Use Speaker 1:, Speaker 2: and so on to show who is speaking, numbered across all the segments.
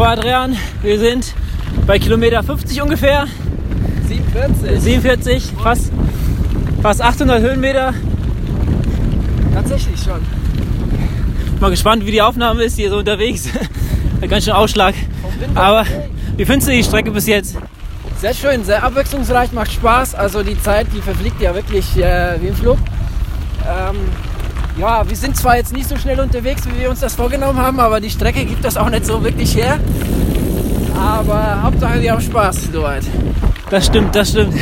Speaker 1: So, Adrian, wir sind bei Kilometer 50 ungefähr.
Speaker 2: 47.
Speaker 1: 47, fast, fast 800 Höhenmeter.
Speaker 2: Tatsächlich schon.
Speaker 1: Mal gespannt, wie die Aufnahme ist hier so unterwegs. Ganz schön Ausschlag. Aber wie findest du die Strecke bis jetzt?
Speaker 2: Sehr schön, sehr abwechslungsreich, macht Spaß. Also die Zeit, die verfliegt ja wirklich äh, wie im Flug. Ähm, ja, wir sind zwar jetzt nicht so schnell unterwegs, wie wir uns das vorgenommen haben, aber die Strecke gibt das auch nicht so wirklich her. Aber Hauptsache, die haben Spaß soweit.
Speaker 1: Das stimmt, das stimmt.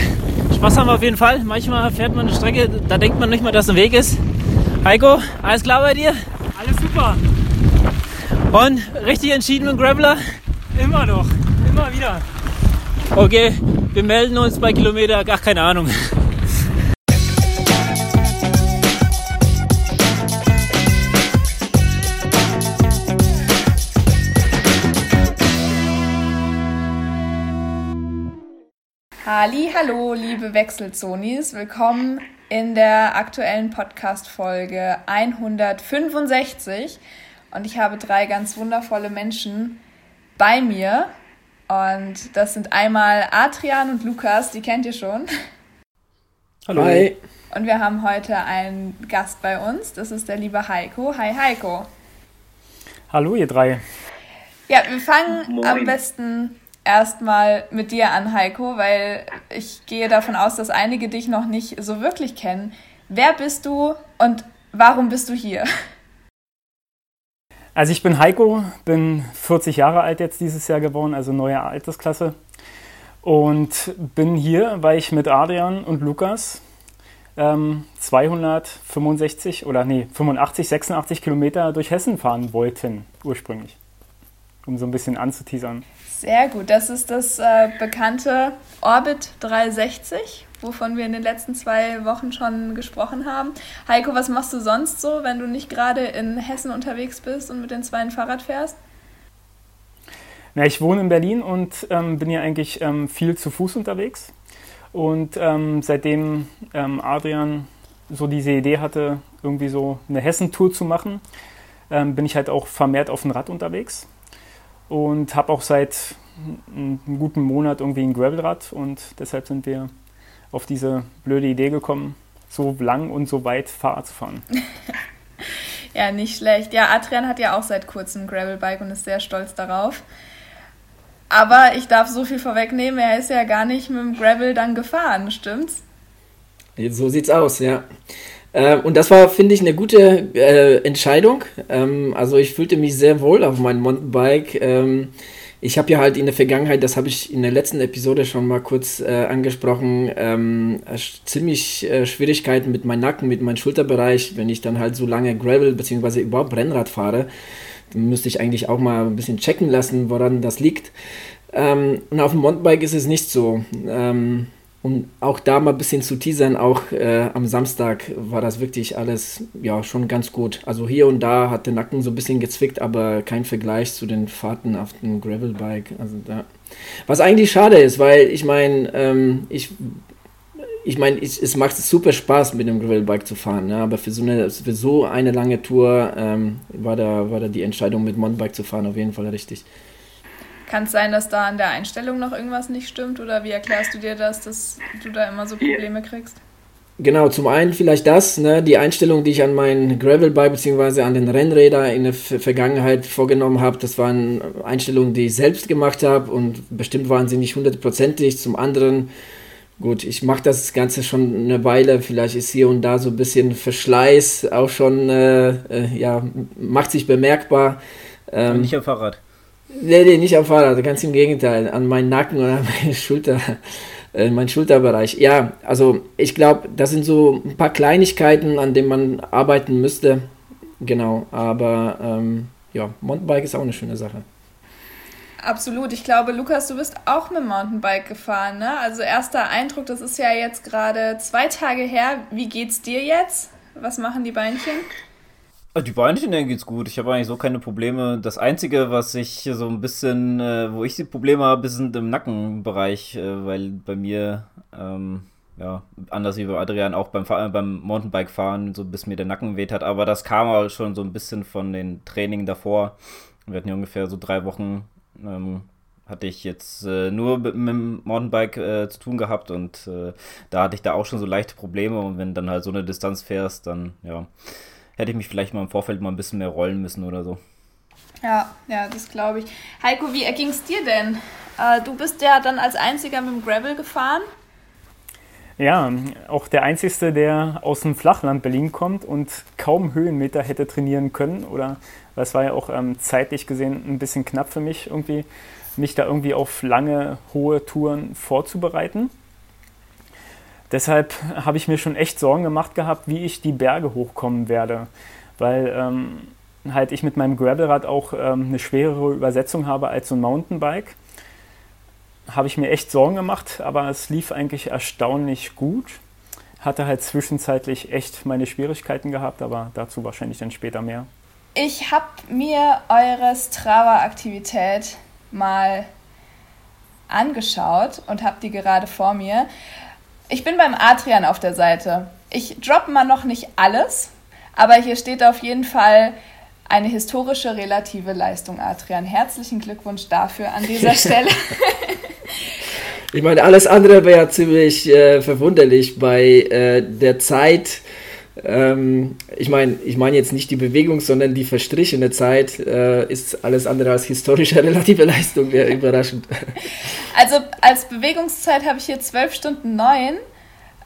Speaker 1: Spaß haben wir auf jeden Fall. Manchmal fährt man eine Strecke, da denkt man nicht mal, dass ein Weg ist. Heiko, alles klar bei dir?
Speaker 3: Alles super.
Speaker 1: Und richtig entschieden mit dem Graveler?
Speaker 3: Immer noch. Immer wieder.
Speaker 1: Okay, wir melden uns bei Kilometer, ach keine Ahnung.
Speaker 4: Halli, hallo, liebe Wechselzonis. Willkommen in der aktuellen Podcast-Folge 165. Und ich habe drei ganz wundervolle Menschen bei mir. Und das sind einmal Adrian und Lukas, die kennt ihr schon.
Speaker 1: Hallo.
Speaker 2: Hi.
Speaker 4: Und wir haben heute einen Gast bei uns. Das ist der liebe Heiko. Hi, Heiko.
Speaker 3: Hallo, ihr drei.
Speaker 4: Ja, wir fangen am besten erstmal mit dir an, Heiko, weil ich gehe davon aus, dass einige dich noch nicht so wirklich kennen. Wer bist du und warum bist du hier?
Speaker 3: Also ich bin Heiko, bin 40 Jahre alt jetzt dieses Jahr geworden, also neue Altersklasse. Und bin hier, weil ich mit Adrian und Lukas ähm, 265 oder nee, 85, 86 Kilometer durch Hessen fahren wollten, ursprünglich. Um so ein bisschen anzuteasern.
Speaker 4: Sehr gut, das ist das äh, bekannte Orbit 360, wovon wir in den letzten zwei Wochen schon gesprochen haben. Heiko, was machst du sonst so, wenn du nicht gerade in Hessen unterwegs bist und mit den zwei Fahrrad fährst?
Speaker 3: Na, ich wohne in Berlin und ähm, bin hier eigentlich ähm, viel zu Fuß unterwegs. Und ähm, seitdem ähm, Adrian so diese Idee hatte, irgendwie so eine Hessen-Tour zu machen, ähm, bin ich halt auch vermehrt auf dem Rad unterwegs. Und habe auch seit einem guten Monat irgendwie ein Gravelrad und deshalb sind wir auf diese blöde Idee gekommen, so lang und so weit Fahrrad zu fahren.
Speaker 4: ja, nicht schlecht. Ja, Adrian hat ja auch seit kurzem ein Gravelbike und ist sehr stolz darauf. Aber ich darf so viel vorwegnehmen, er ist ja gar nicht mit dem Gravel dann gefahren, stimmt's?
Speaker 2: So sieht's aus, ja. Äh, und das war, finde ich, eine gute äh, Entscheidung. Ähm, also ich fühlte mich sehr wohl auf meinem Mountainbike. Ähm, ich habe ja halt in der Vergangenheit, das habe ich in der letzten Episode schon mal kurz äh, angesprochen, ähm, ziemlich äh, Schwierigkeiten mit meinem Nacken, mit meinem Schulterbereich, wenn ich dann halt so lange Gravel bzw. überhaupt Rennrad fahre. Dann müsste ich eigentlich auch mal ein bisschen checken lassen, woran das liegt. Ähm, und auf dem Mountainbike ist es nicht so. Ähm, um auch da mal ein bisschen zu teasern, auch äh, am Samstag war das wirklich alles ja schon ganz gut. Also hier und da hat der Nacken so ein bisschen gezwickt, aber kein Vergleich zu den Fahrten auf dem Gravelbike. Also da. Was eigentlich schade ist, weil ich meine, ähm, ich ich meine, es macht super Spaß, mit dem Gravelbike zu fahren, ne? aber für so eine, für so eine lange Tour ähm, war, da, war da die Entscheidung, mit Mountainbike zu fahren, auf jeden Fall richtig.
Speaker 4: Kann es sein, dass da an der Einstellung noch irgendwas nicht stimmt? Oder wie erklärst du dir das, dass du da immer so Probleme kriegst?
Speaker 2: Genau, zum einen vielleicht das, ne, die Einstellung, die ich an mein Gravelbike bzw. an den Rennräder in der Vergangenheit vorgenommen habe, das waren Einstellungen, die ich selbst gemacht habe und bestimmt waren sie nicht hundertprozentig. Zum anderen, gut, ich mache das Ganze schon eine Weile, vielleicht ist hier und da so ein bisschen Verschleiß auch schon, äh, äh, ja, macht sich bemerkbar.
Speaker 1: Ähm, nicht am Fahrrad.
Speaker 2: Nee, nee, nicht am Fahrrad, ganz im Gegenteil, an meinen Nacken oder an meine Schulter, äh, mein Schulterbereich. Ja, also ich glaube, das sind so ein paar Kleinigkeiten, an denen man arbeiten müsste. Genau, aber ähm, ja, Mountainbike ist auch eine schöne Sache.
Speaker 4: Absolut. Ich glaube, Lukas, du bist auch mit Mountainbike gefahren, ne? Also erster Eindruck, das ist ja jetzt gerade zwei Tage her. Wie geht's dir jetzt? Was machen die Beinchen?
Speaker 1: Die Beinchen, denen geht's gut. Ich habe eigentlich so keine Probleme. Das Einzige, was ich so ein bisschen, äh, wo ich die Probleme habe, sind im Nackenbereich, äh, weil bei mir, ähm, ja, anders wie bei Adrian, auch beim, beim Mountainbike-Fahren so bis mir der Nacken weht hat. Aber das kam auch schon so ein bisschen von den Trainingen davor. Wir hatten ja ungefähr so drei Wochen ähm, hatte ich jetzt äh, nur mit, mit dem Mountainbike äh, zu tun gehabt und äh, da hatte ich da auch schon so leichte Probleme und wenn dann halt so eine Distanz fährst, dann ja, hätte ich mich vielleicht mal im Vorfeld mal ein bisschen mehr rollen müssen oder so.
Speaker 4: Ja, ja, das glaube ich. Heiko, wie erging es dir denn? Äh, du bist ja dann als einziger mit dem Gravel gefahren.
Speaker 3: Ja, auch der Einzige, der aus dem Flachland Berlin kommt und kaum Höhenmeter hätte trainieren können. Oder das war ja auch ähm, zeitlich gesehen ein bisschen knapp für mich, irgendwie, mich da irgendwie auf lange, hohe Touren vorzubereiten. Deshalb habe ich mir schon echt Sorgen gemacht gehabt, wie ich die Berge hochkommen werde. Weil ähm, halt ich mit meinem Gravelrad auch ähm, eine schwerere Übersetzung habe als so ein Mountainbike habe ich mir echt Sorgen gemacht, aber es lief eigentlich erstaunlich gut. Hatte halt zwischenzeitlich echt meine Schwierigkeiten gehabt, aber dazu wahrscheinlich dann später mehr.
Speaker 4: Ich habe mir eure Strava-Aktivität mal angeschaut und habe die gerade vor mir. Ich bin beim Adrian auf der Seite. Ich droppe mal noch nicht alles, aber hier steht auf jeden Fall eine historische relative Leistung, Adrian. Herzlichen Glückwunsch dafür an dieser Stelle.
Speaker 2: Ich meine, alles andere wäre ziemlich äh, verwunderlich bei äh, der Zeit. Ähm, ich meine, ich meine jetzt nicht die Bewegung, sondern die verstrichene Zeit äh, ist alles andere als historische relative Leistung, wäre überraschend.
Speaker 4: Also als Bewegungszeit habe ich hier 12 Stunden 9.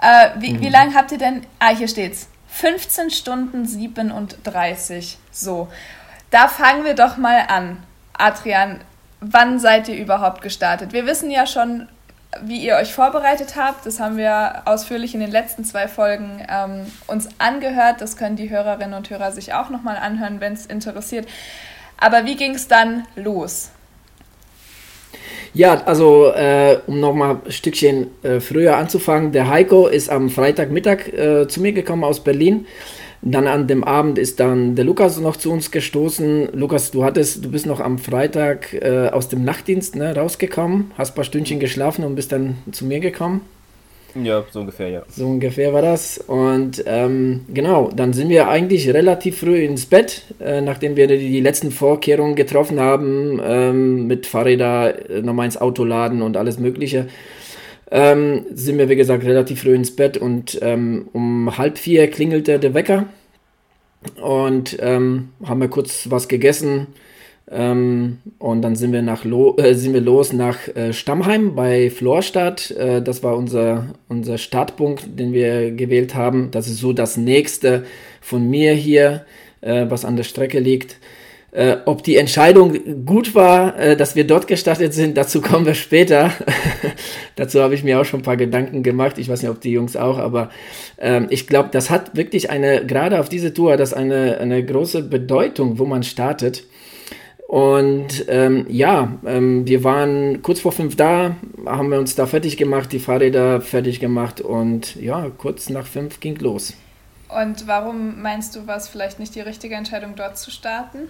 Speaker 4: Äh, wie, mhm. wie lange habt ihr denn? Ah, hier steht's. 15 Stunden 37. So, da fangen wir doch mal an. Adrian, wann seid ihr überhaupt gestartet? Wir wissen ja schon, wie ihr euch vorbereitet habt. Das haben wir ausführlich in den letzten zwei Folgen ähm, uns angehört. Das können die Hörerinnen und Hörer sich auch nochmal anhören, wenn es interessiert. Aber wie ging es dann los?
Speaker 2: Ja, also äh, um nochmal ein Stückchen äh, früher anzufangen, der Heiko ist am Freitagmittag äh, zu mir gekommen aus Berlin. Dann an dem Abend ist dann der Lukas noch zu uns gestoßen. Lukas, du hattest, du bist noch am Freitag äh, aus dem Nachtdienst ne, rausgekommen, hast ein paar Stündchen geschlafen und bist dann zu mir gekommen.
Speaker 1: Ja, so ungefähr, ja.
Speaker 2: So ungefähr war das. Und ähm, genau, dann sind wir eigentlich relativ früh ins Bett, äh, nachdem wir die, die, letzten Vorkehrungen getroffen haben, ähm, mit Fahrräder äh, nochmal ins Auto laden und alles Mögliche. Ähm, sind wir, wie gesagt, relativ früh ins Bett und ähm, um halb vier klingelte der Wecker und ähm, haben wir kurz was gegessen, ähm, und dann sind wir, nach Lo äh, sind wir los nach äh, Stammheim bei Florstadt. Äh, das war unser, unser Startpunkt, den wir gewählt haben. Das ist so das nächste von mir hier, äh, was an der Strecke liegt. Äh, ob die Entscheidung gut war, äh, dass wir dort gestartet sind, dazu kommen wir später. dazu habe ich mir auch schon ein paar Gedanken gemacht. Ich weiß nicht, ob die Jungs auch, aber ähm, ich glaube, das hat wirklich eine, gerade auf diese Tour, das eine, eine große Bedeutung, wo man startet. Und ähm, ja, ähm, wir waren kurz vor fünf da, haben wir uns da fertig gemacht, die Fahrräder fertig gemacht und ja, kurz nach fünf ging los.
Speaker 4: Und warum meinst du, war es vielleicht nicht die richtige Entscheidung, dort zu starten?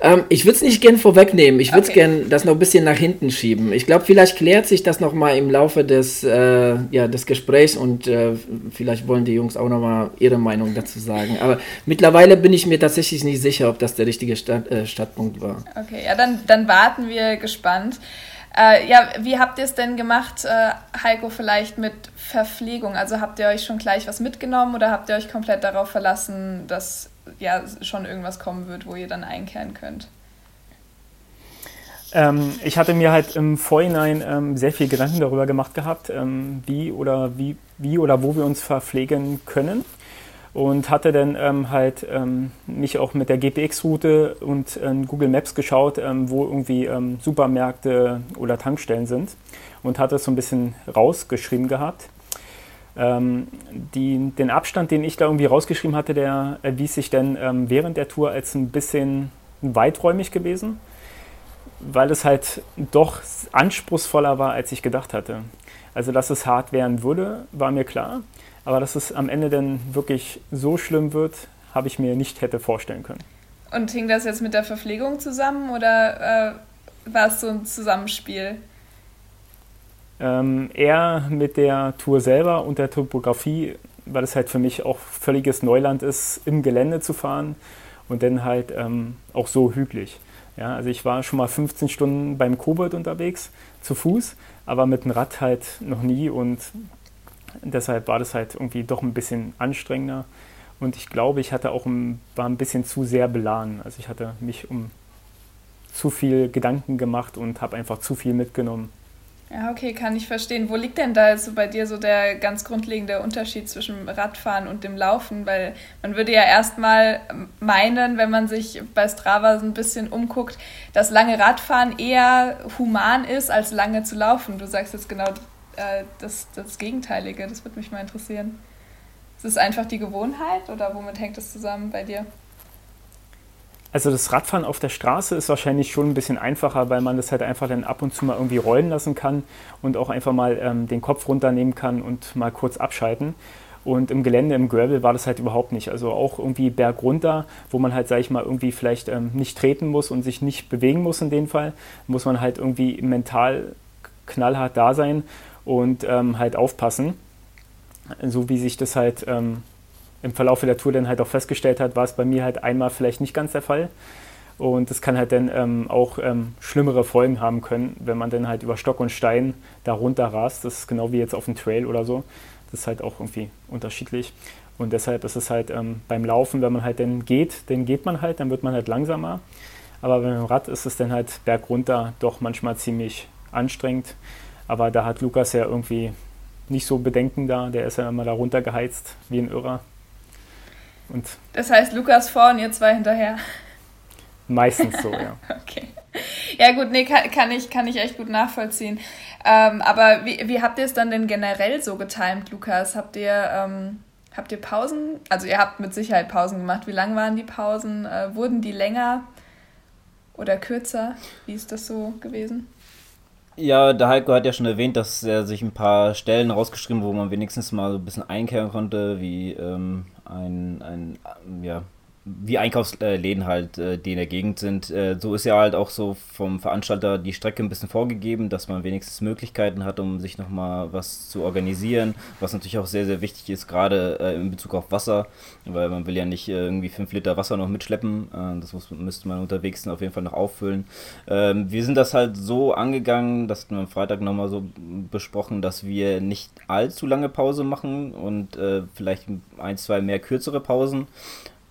Speaker 2: Ähm, ich würde es nicht gern vorwegnehmen. Ich würde es okay. gern das noch ein bisschen nach hinten schieben. Ich glaube, vielleicht klärt sich das noch mal im Laufe des, äh, ja, des Gesprächs und äh, vielleicht wollen die Jungs auch noch mal ihre Meinung dazu sagen. Aber mittlerweile bin ich mir tatsächlich nicht sicher, ob das der richtige Start, äh, Startpunkt war.
Speaker 4: Okay, ja, dann, dann warten wir gespannt. Äh, ja, wie habt ihr es denn gemacht, äh, Heiko, vielleicht mit Verpflegung? Also habt ihr euch schon gleich was mitgenommen oder habt ihr euch komplett darauf verlassen, dass ja schon irgendwas kommen wird, wo ihr dann einkehren könnt?
Speaker 3: Ähm, ich hatte mir halt im Vorhinein ähm, sehr viel Gedanken darüber gemacht gehabt, ähm, wie oder wie, wie oder wo wir uns verpflegen können und hatte dann ähm, halt ähm, mich auch mit der GPX-Route und ähm, Google Maps geschaut, wo irgendwie Supermärkte oder Tankstellen sind und hatte es so ein bisschen rausgeschrieben gehabt. Ähm, die, den Abstand, den ich da irgendwie rausgeschrieben hatte, der erwies sich dann während der Tour als ein bisschen weiträumig gewesen, weil es halt doch anspruchsvoller war, als ich gedacht hatte. Also, dass es hart werden würde, war mir klar. Aber dass es am Ende dann wirklich so schlimm wird, habe ich mir nicht hätte vorstellen können.
Speaker 4: Und hing das jetzt mit der Verpflegung zusammen oder äh, war es so ein Zusammenspiel?
Speaker 3: Ähm, eher mit der Tour selber und der Topografie, weil es halt für mich auch völliges Neuland ist, im Gelände zu fahren und dann halt ähm, auch so hügelig. Ja, also ich war schon mal 15 Stunden beim Kobold unterwegs, zu Fuß, aber mit dem Rad halt noch nie und deshalb war das halt irgendwie doch ein bisschen anstrengender. Und ich glaube, ich hatte auch ein, war ein bisschen zu sehr beladen. Also ich hatte mich um zu viel Gedanken gemacht und habe einfach zu viel mitgenommen.
Speaker 4: Ja, okay, kann ich verstehen. Wo liegt denn da jetzt so bei dir so der ganz grundlegende Unterschied zwischen Radfahren und dem Laufen? Weil man würde ja erstmal meinen, wenn man sich bei Strava so ein bisschen umguckt, dass lange Radfahren eher human ist, als lange zu laufen. Du sagst jetzt genau äh, das, das Gegenteilige. Das würde mich mal interessieren. Ist es einfach die Gewohnheit oder womit hängt das zusammen bei dir?
Speaker 3: Also das Radfahren auf der Straße ist wahrscheinlich schon ein bisschen einfacher, weil man das halt einfach dann ab und zu mal irgendwie rollen lassen kann und auch einfach mal ähm, den Kopf runternehmen kann und mal kurz abschalten. Und im Gelände, im Gravel war das halt überhaupt nicht. Also auch irgendwie bergunter, wo man halt, sage ich mal, irgendwie vielleicht ähm, nicht treten muss und sich nicht bewegen muss in dem Fall, muss man halt irgendwie mental knallhart da sein und ähm, halt aufpassen. So wie sich das halt ähm, im Verlauf der Tour dann halt auch festgestellt hat, war es bei mir halt einmal vielleicht nicht ganz der Fall. Und das kann halt dann ähm, auch ähm, schlimmere Folgen haben können, wenn man dann halt über Stock und Stein da runter rast. Das ist genau wie jetzt auf dem Trail oder so. Das ist halt auch irgendwie unterschiedlich. Und deshalb ist es halt ähm, beim Laufen, wenn man halt dann geht, dann geht man halt, dann wird man halt langsamer. Aber beim Rad ist es dann halt bergunter doch manchmal ziemlich anstrengend. Aber da hat Lukas ja irgendwie nicht so Bedenken da. Der ist ja immer da runtergeheizt wie ein Irrer.
Speaker 4: Und das heißt, Lukas vor und ihr zwei hinterher.
Speaker 3: Meistens so, ja.
Speaker 4: okay. Ja gut, nee, kann, kann, ich, kann ich echt gut nachvollziehen. Ähm, aber wie, wie habt ihr es dann denn generell so getimt, Lukas? Habt ihr, ähm, habt ihr Pausen? Also ihr habt mit Sicherheit Pausen gemacht. Wie lang waren die Pausen? Äh, wurden die länger oder kürzer? Wie ist das so gewesen?
Speaker 1: Ja, der Heiko hat ja schon erwähnt, dass er sich ein paar Stellen rausgeschrieben, wo man wenigstens mal so ein bisschen einkehren konnte, wie ähm, ein, ein ja, wie Einkaufsläden halt, äh, die in der Gegend sind. Äh, so ist ja halt auch so vom Veranstalter die Strecke ein bisschen vorgegeben, dass man wenigstens Möglichkeiten hat, um sich nochmal was zu organisieren, was natürlich auch sehr, sehr wichtig ist, gerade äh, in Bezug auf Wasser, weil man will ja nicht irgendwie 5 Liter Wasser noch mitschleppen, das muss, müsste man unterwegs auf jeden Fall noch auffüllen. Ähm, wir sind das halt so angegangen, das hatten wir am Freitag nochmal so besprochen, dass wir nicht allzu lange Pause machen und vielleicht ein, zwei mehr kürzere Pausen.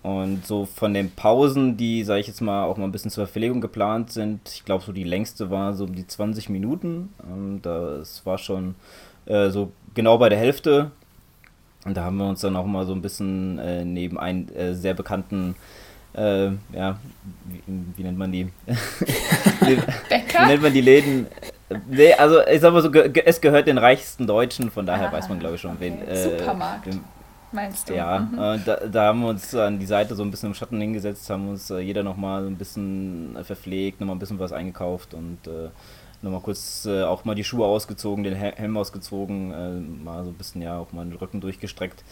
Speaker 1: Und so von den Pausen, die, sage ich jetzt mal, auch mal ein bisschen zur Verpflegung geplant sind, ich glaube, so die längste war so um die 20 Minuten. Ähm, das war schon äh, so genau bei der Hälfte. Und da haben wir uns dann auch mal so ein bisschen äh, neben einen äh, sehr bekannten, äh, ja, wie, wie, nennt man die?
Speaker 4: Bäcker?
Speaker 1: Wie nennt man die Läden? Nee, also ich sag mal so, es gehört den reichsten Deutschen, von daher ah, weiß man, glaube ich, schon,
Speaker 4: okay. wen. Supermarkt. Wen, meinst du?
Speaker 1: Ja, mhm. äh, da, da, haben wir uns an die Seite so ein bisschen im Schatten hingesetzt, haben uns äh, jeder nochmal so ein bisschen verpflegt, nochmal ein bisschen was eingekauft und äh, nochmal kurz äh, auch mal die Schuhe ausgezogen, den Helm ausgezogen, äh, mal so ein bisschen ja auch mal den Rücken durchgestreckt.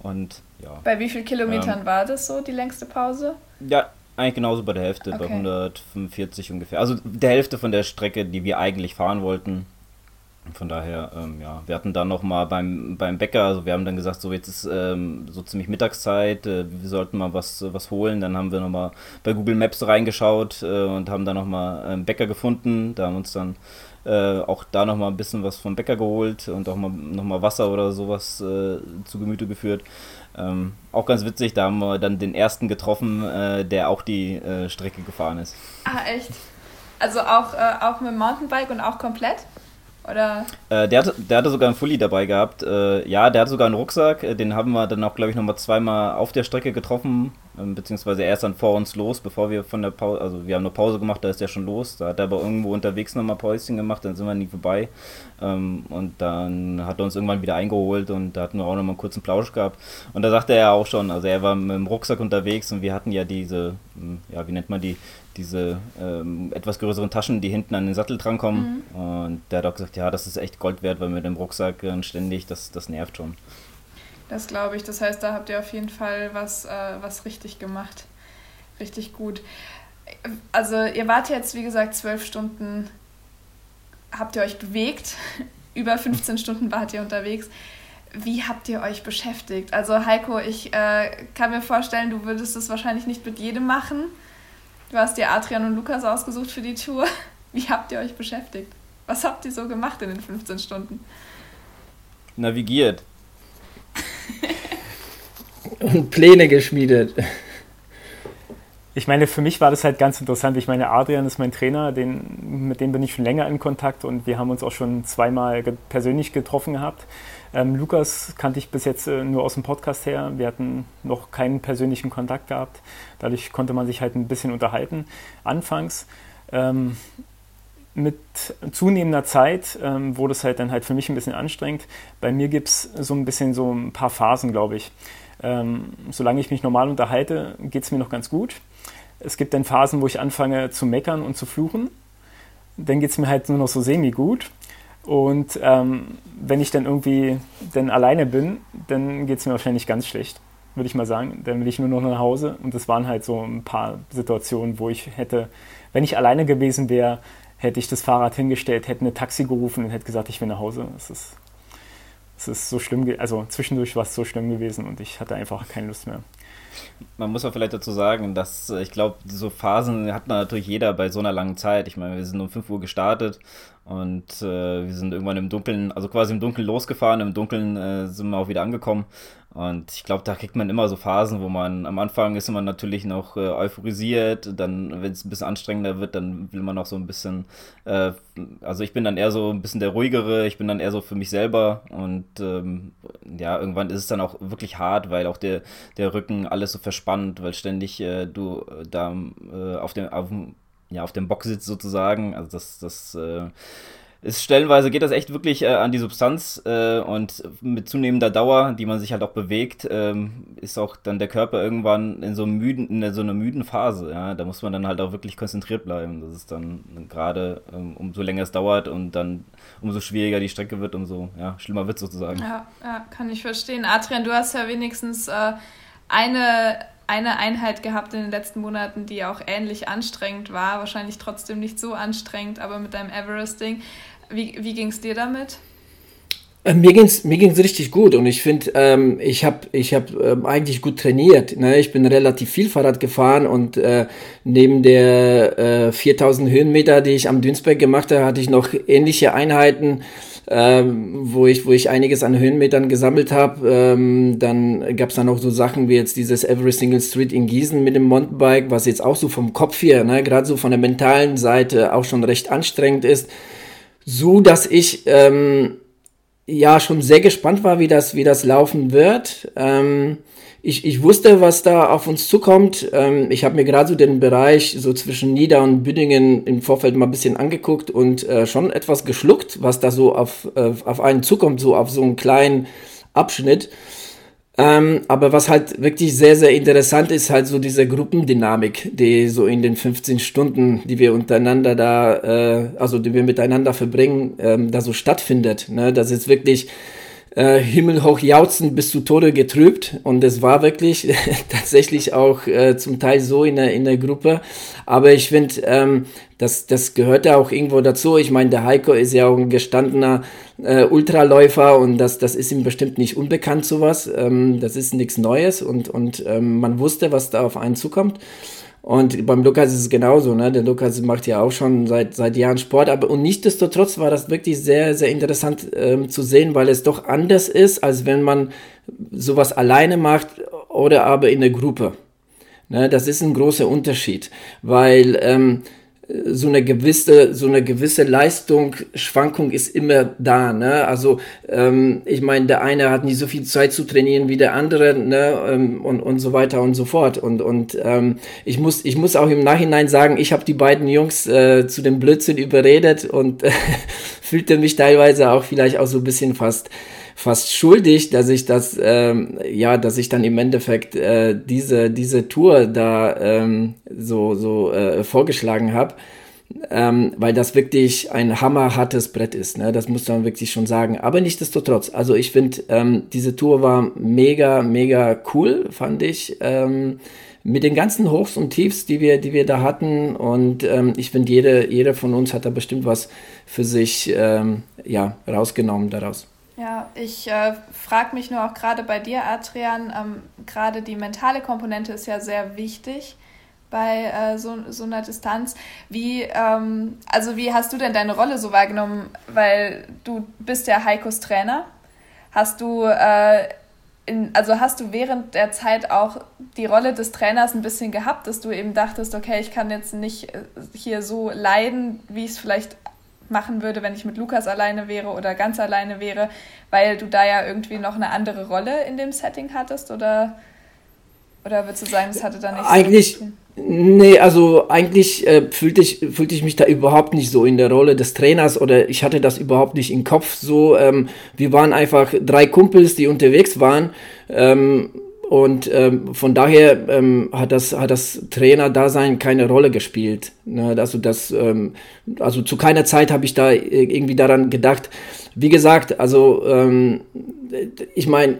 Speaker 1: Und ja.
Speaker 4: Bei wie vielen Kilometern ähm, war das so, die längste Pause?
Speaker 1: Ja, eigentlich genauso bei der Hälfte, okay. bei 145 ungefähr. Also der Hälfte von der Strecke, die wir eigentlich fahren wollten. Von daher, ähm, ja, wir hatten dann nochmal beim, beim Bäcker, also wir haben dann gesagt, so jetzt ist ähm, so ziemlich Mittagszeit, äh, wir sollten mal was, was holen. Dann haben wir nochmal bei Google Maps reingeschaut äh, und haben dann nochmal einen Bäcker gefunden. Da haben uns dann äh, auch da nochmal ein bisschen was vom Bäcker geholt und auch mal nochmal Wasser oder sowas äh, zu Gemüte geführt. Ähm, auch ganz witzig, da haben wir dann den ersten getroffen, äh, der auch die Strecke gefahren ist.
Speaker 4: Ah, echt? Also auch, auch mit dem Mountainbike und auch komplett? Oder?
Speaker 1: Äh, der, hatte, der hatte sogar einen Fully dabei gehabt. Äh, ja, der hatte sogar einen Rucksack. Äh, den haben wir dann auch, glaube ich, nochmal zweimal auf der Strecke getroffen. Ähm, beziehungsweise er ist dann vor uns los, bevor wir von der Pause, also wir haben eine Pause gemacht, da ist er schon los. Da hat er aber irgendwo unterwegs nochmal Päuschen gemacht, dann sind wir nie vorbei. Ähm, und dann hat er uns irgendwann wieder eingeholt und da hatten wir auch nochmal einen kurzen Plausch gehabt. Und da sagte er auch schon, also er war mit dem Rucksack unterwegs und wir hatten ja diese, hm, ja, wie nennt man die, diese ähm, etwas größeren Taschen, die hinten an den Sattel drankommen. Mhm. Und der hat auch gesagt, ja, das ist echt Gold wert, weil mit dem Rucksack äh, ständig, das, das nervt schon.
Speaker 4: Das glaube ich. Das heißt, da habt ihr auf jeden Fall was, äh, was richtig gemacht. Richtig gut. Also ihr wart jetzt, wie gesagt, zwölf Stunden, habt ihr euch bewegt. Über 15 Stunden wart ihr unterwegs. Wie habt ihr euch beschäftigt? Also Heiko, ich äh, kann mir vorstellen, du würdest es wahrscheinlich nicht mit jedem machen. Du hast dir Adrian und Lukas ausgesucht für die Tour. Wie habt ihr euch beschäftigt? Was habt ihr so gemacht in den 15 Stunden?
Speaker 1: Navigiert.
Speaker 2: und Pläne geschmiedet.
Speaker 3: Ich meine, für mich war das halt ganz interessant. Ich meine, Adrian ist mein Trainer, den, mit dem bin ich schon länger in Kontakt und wir haben uns auch schon zweimal ge persönlich getroffen gehabt. Ähm, Lukas kannte ich bis jetzt äh, nur aus dem Podcast her. Wir hatten noch keinen persönlichen Kontakt gehabt. Dadurch konnte man sich halt ein bisschen unterhalten. Anfangs. Ähm, mit zunehmender Zeit ähm, wurde es halt dann halt für mich ein bisschen anstrengend. Bei mir gibt es so ein bisschen so ein paar Phasen, glaube ich. Ähm, solange ich mich normal unterhalte, geht es mir noch ganz gut. Es gibt dann Phasen, wo ich anfange zu meckern und zu fluchen. Dann geht es mir halt nur noch so semi-gut. Und ähm, wenn ich dann irgendwie dann alleine bin, dann geht es mir wahrscheinlich ganz schlecht, würde ich mal sagen. Dann will ich nur noch nach Hause. Und das waren halt so ein paar Situationen, wo ich hätte, wenn ich alleine gewesen wäre, hätte ich das Fahrrad hingestellt, hätte eine Taxi gerufen und hätte gesagt, ich will nach Hause. Es ist, es ist so schlimm, also zwischendurch war es so schlimm gewesen und ich hatte einfach keine Lust mehr.
Speaker 1: Man muss auch vielleicht dazu sagen, dass äh, ich glaube, so Phasen hat natürlich jeder bei so einer langen Zeit. Ich meine, wir sind um 5 Uhr gestartet und äh, wir sind irgendwann im Dunkeln, also quasi im Dunkeln losgefahren, im Dunkeln äh, sind wir auch wieder angekommen. Und ich glaube, da kriegt man immer so Phasen, wo man am Anfang ist man natürlich noch äh, euphorisiert, dann, wenn es ein bisschen anstrengender wird, dann will man auch so ein bisschen, äh, also ich bin dann eher so ein bisschen der ruhigere, ich bin dann eher so für mich selber und ähm, ja, irgendwann ist es dann auch wirklich hart, weil auch der, der Rücken alles so verspannt, weil ständig äh, du da äh, auf dem, auf ja, auf dem Bock sitzt sozusagen. Also das, das äh, ist stellenweise geht das echt wirklich äh, an die Substanz äh, und mit zunehmender Dauer, die man sich halt auch bewegt, ähm, ist auch dann der Körper irgendwann in so, müden, in so einer müden Phase. Ja? Da muss man dann halt auch wirklich konzentriert bleiben. Das ist dann gerade, ähm, umso länger es dauert und dann umso schwieriger die Strecke wird, umso ja, schlimmer wird sozusagen.
Speaker 4: Ja, ja, kann ich verstehen. Adrian, du hast ja wenigstens äh, eine eine Einheit gehabt in den letzten Monaten, die auch ähnlich anstrengend war. Wahrscheinlich trotzdem nicht so anstrengend, aber mit deinem Everesting. Wie, wie ging es dir damit?
Speaker 2: Äh, mir ging's mir ging's richtig gut und ich finde, ähm, ich habe ich hab, ähm, eigentlich gut trainiert. Ne? Ich bin relativ viel Fahrrad gefahren und äh, neben der äh, 4000 Höhenmeter, die ich am Dünsberg gemacht habe, hatte ich noch ähnliche Einheiten ähm, wo, ich, wo ich einiges an Höhenmetern gesammelt habe. Ähm, dann gab es dann auch so Sachen wie jetzt dieses Every Single Street in Gießen mit dem Mountainbike, was jetzt auch so vom Kopf her, ne, gerade so von der mentalen Seite auch schon recht anstrengend ist. So, dass ich ähm, ja schon sehr gespannt war, wie das, wie das laufen wird. Ähm, ich, ich wusste, was da auf uns zukommt. Ähm, ich habe mir gerade so den Bereich so zwischen Nieder- und Büdingen im Vorfeld mal ein bisschen angeguckt und äh, schon etwas geschluckt, was da so auf, äh, auf einen zukommt, so auf so einen kleinen Abschnitt. Ähm, aber was halt wirklich sehr, sehr interessant ist, halt so diese Gruppendynamik, die so in den 15 Stunden, die wir untereinander da, äh, also die wir miteinander verbringen, ähm, da so stattfindet. Ne? Das ist wirklich äh, himmelhoch jauchzend bis zu Tode getrübt. Und es war wirklich tatsächlich auch äh, zum Teil so in der, in der Gruppe. Aber ich finde, ähm, das, das gehört ja auch irgendwo dazu. Ich meine, der Heiko ist ja auch ein gestandener äh, Ultraläufer und das, das ist ihm bestimmt nicht unbekannt, sowas. Ähm, das ist nichts Neues und, und ähm, man wusste, was da auf einen zukommt. Und beim Lukas ist es genauso, ne? Der Lukas macht ja auch schon seit, seit Jahren Sport, aber und nichtsdestotrotz war das wirklich sehr, sehr interessant ähm, zu sehen, weil es doch anders ist, als wenn man sowas alleine macht oder aber in der Gruppe. Ne? Das ist ein großer Unterschied, weil ähm, so eine gewisse, so eine gewisse Leistung, Schwankung ist immer da. Ne? Also ähm, ich meine, der eine hat nicht so viel Zeit zu trainieren wie der andere, ne? Ähm, und, und so weiter und so fort. Und, und ähm, ich, muss, ich muss auch im Nachhinein sagen, ich habe die beiden Jungs äh, zu dem Blödsinn überredet und äh, fühlte mich teilweise auch vielleicht auch so ein bisschen fast fast schuldig, dass ich das, ähm, ja, dass ich dann im Endeffekt äh, diese, diese Tour da ähm, so, so äh, vorgeschlagen habe. Ähm, weil das wirklich ein hammerhartes Brett ist, ne? das muss man wirklich schon sagen. Aber nichtsdestotrotz, also ich finde, ähm, diese Tour war mega, mega cool, fand ich. Ähm, mit den ganzen Hochs und Tiefs, die wir, die wir da hatten. Und ähm, ich finde, jede, jeder von uns hat da bestimmt was für sich ähm, ja, rausgenommen daraus.
Speaker 4: Ja, ich äh, frage mich nur auch gerade bei dir, Adrian, ähm, gerade die mentale Komponente ist ja sehr wichtig bei äh, so, so einer Distanz. Wie, ähm, also wie hast du denn deine Rolle so wahrgenommen? Weil du bist ja Heikos Trainer. Hast du, äh, in, also hast du während der Zeit auch die Rolle des Trainers ein bisschen gehabt, dass du eben dachtest, okay, ich kann jetzt nicht äh, hier so leiden, wie ich es vielleicht machen würde, wenn ich mit Lukas alleine wäre oder ganz alleine wäre, weil du da ja irgendwie noch eine andere Rolle in dem Setting hattest oder, oder würdest du sagen, das hatte da nichts
Speaker 2: Eigentlich, so nee, also eigentlich äh, fühlte, ich, fühlte ich mich da überhaupt nicht so in der Rolle des Trainers oder ich hatte das überhaupt nicht im Kopf so. Ähm, wir waren einfach drei Kumpels, die unterwegs waren. Ähm, und ähm, von daher ähm, hat das, hat das Trainer-Dasein keine Rolle gespielt. Ne? Also, das, ähm, also zu keiner Zeit habe ich da irgendwie daran gedacht. Wie gesagt, also ähm, ich meine,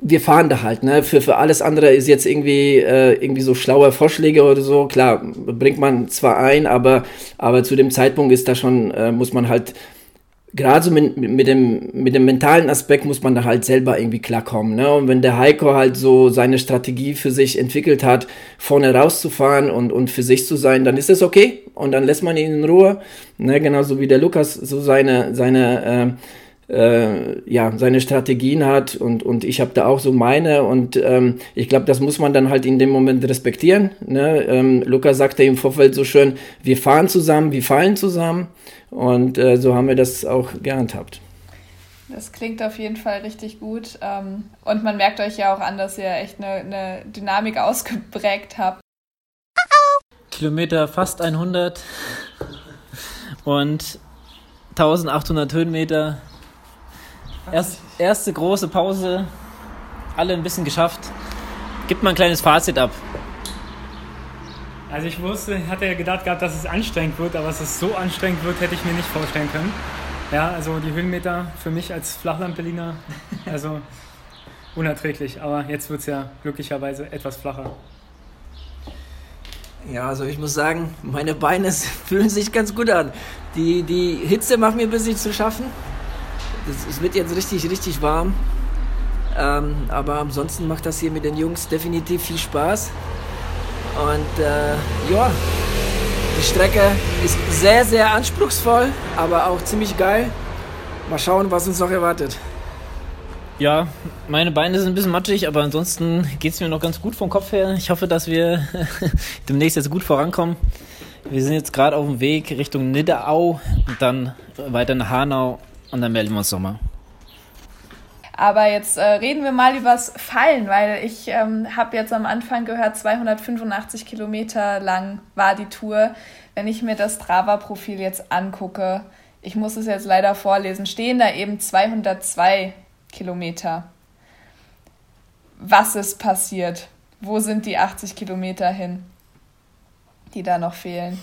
Speaker 2: wir fahren da halt, ne? Für, für alles andere ist jetzt irgendwie, äh, irgendwie so schlaue Vorschläge oder so. Klar, bringt man zwar ein, aber, aber zu dem Zeitpunkt ist da schon, äh, muss man halt gerade so mit, mit, dem, mit dem mentalen Aspekt muss man da halt selber irgendwie klarkommen. Ne? Und wenn der Heiko halt so seine Strategie für sich entwickelt hat, vorne rauszufahren und, und für sich zu sein, dann ist das okay. Und dann lässt man ihn in Ruhe. Ne? Genauso wie der Lukas so seine, seine, äh, äh, ja, seine Strategien hat und, und ich habe da auch so meine. Und ähm, ich glaube, das muss man dann halt in dem Moment respektieren. Ne? Ähm, Lukas sagte im Vorfeld so schön, wir fahren zusammen, wir fallen zusammen. Und äh, so haben wir das auch gehandhabt.
Speaker 4: Das klingt auf jeden Fall richtig gut. Ähm, und man merkt euch ja auch an, dass ihr echt eine, eine Dynamik ausgeprägt habt.
Speaker 1: Kilometer fast 100 und 1800 Höhenmeter. Erst, erste große Pause, alle ein bisschen geschafft. Gibt mal ein kleines Fazit ab.
Speaker 3: Also ich wusste, ich hatte ja gedacht gehabt, dass es anstrengend wird, aber dass es so anstrengend wird, hätte ich mir nicht vorstellen können. Ja, also die Höhenmeter für mich als Flachland-Berliner, also unerträglich. Aber jetzt wird es ja glücklicherweise etwas flacher.
Speaker 2: Ja, also ich muss sagen, meine Beine fühlen sich ganz gut an. Die, die Hitze macht mir ein bisschen zu schaffen. Es wird jetzt richtig, richtig warm. Ähm, aber ansonsten macht das hier mit den Jungs definitiv viel Spaß. Und äh, ja, die Strecke ist sehr, sehr anspruchsvoll, aber auch ziemlich geil. Mal schauen, was uns noch erwartet.
Speaker 1: Ja, meine Beine sind ein bisschen matschig, aber ansonsten geht es mir noch ganz gut vom Kopf her. Ich hoffe, dass wir demnächst jetzt gut vorankommen. Wir sind jetzt gerade auf dem Weg Richtung Nidderau und dann weiter nach Hanau und dann melden wir uns nochmal.
Speaker 4: Aber jetzt äh, reden wir mal übers Fallen, weil ich ähm, habe jetzt am Anfang gehört, 285 Kilometer lang war die Tour. Wenn ich mir das Strava-Profil jetzt angucke, ich muss es jetzt leider vorlesen, stehen da eben 202 Kilometer. Was ist passiert? Wo sind die 80 Kilometer hin, die da noch fehlen?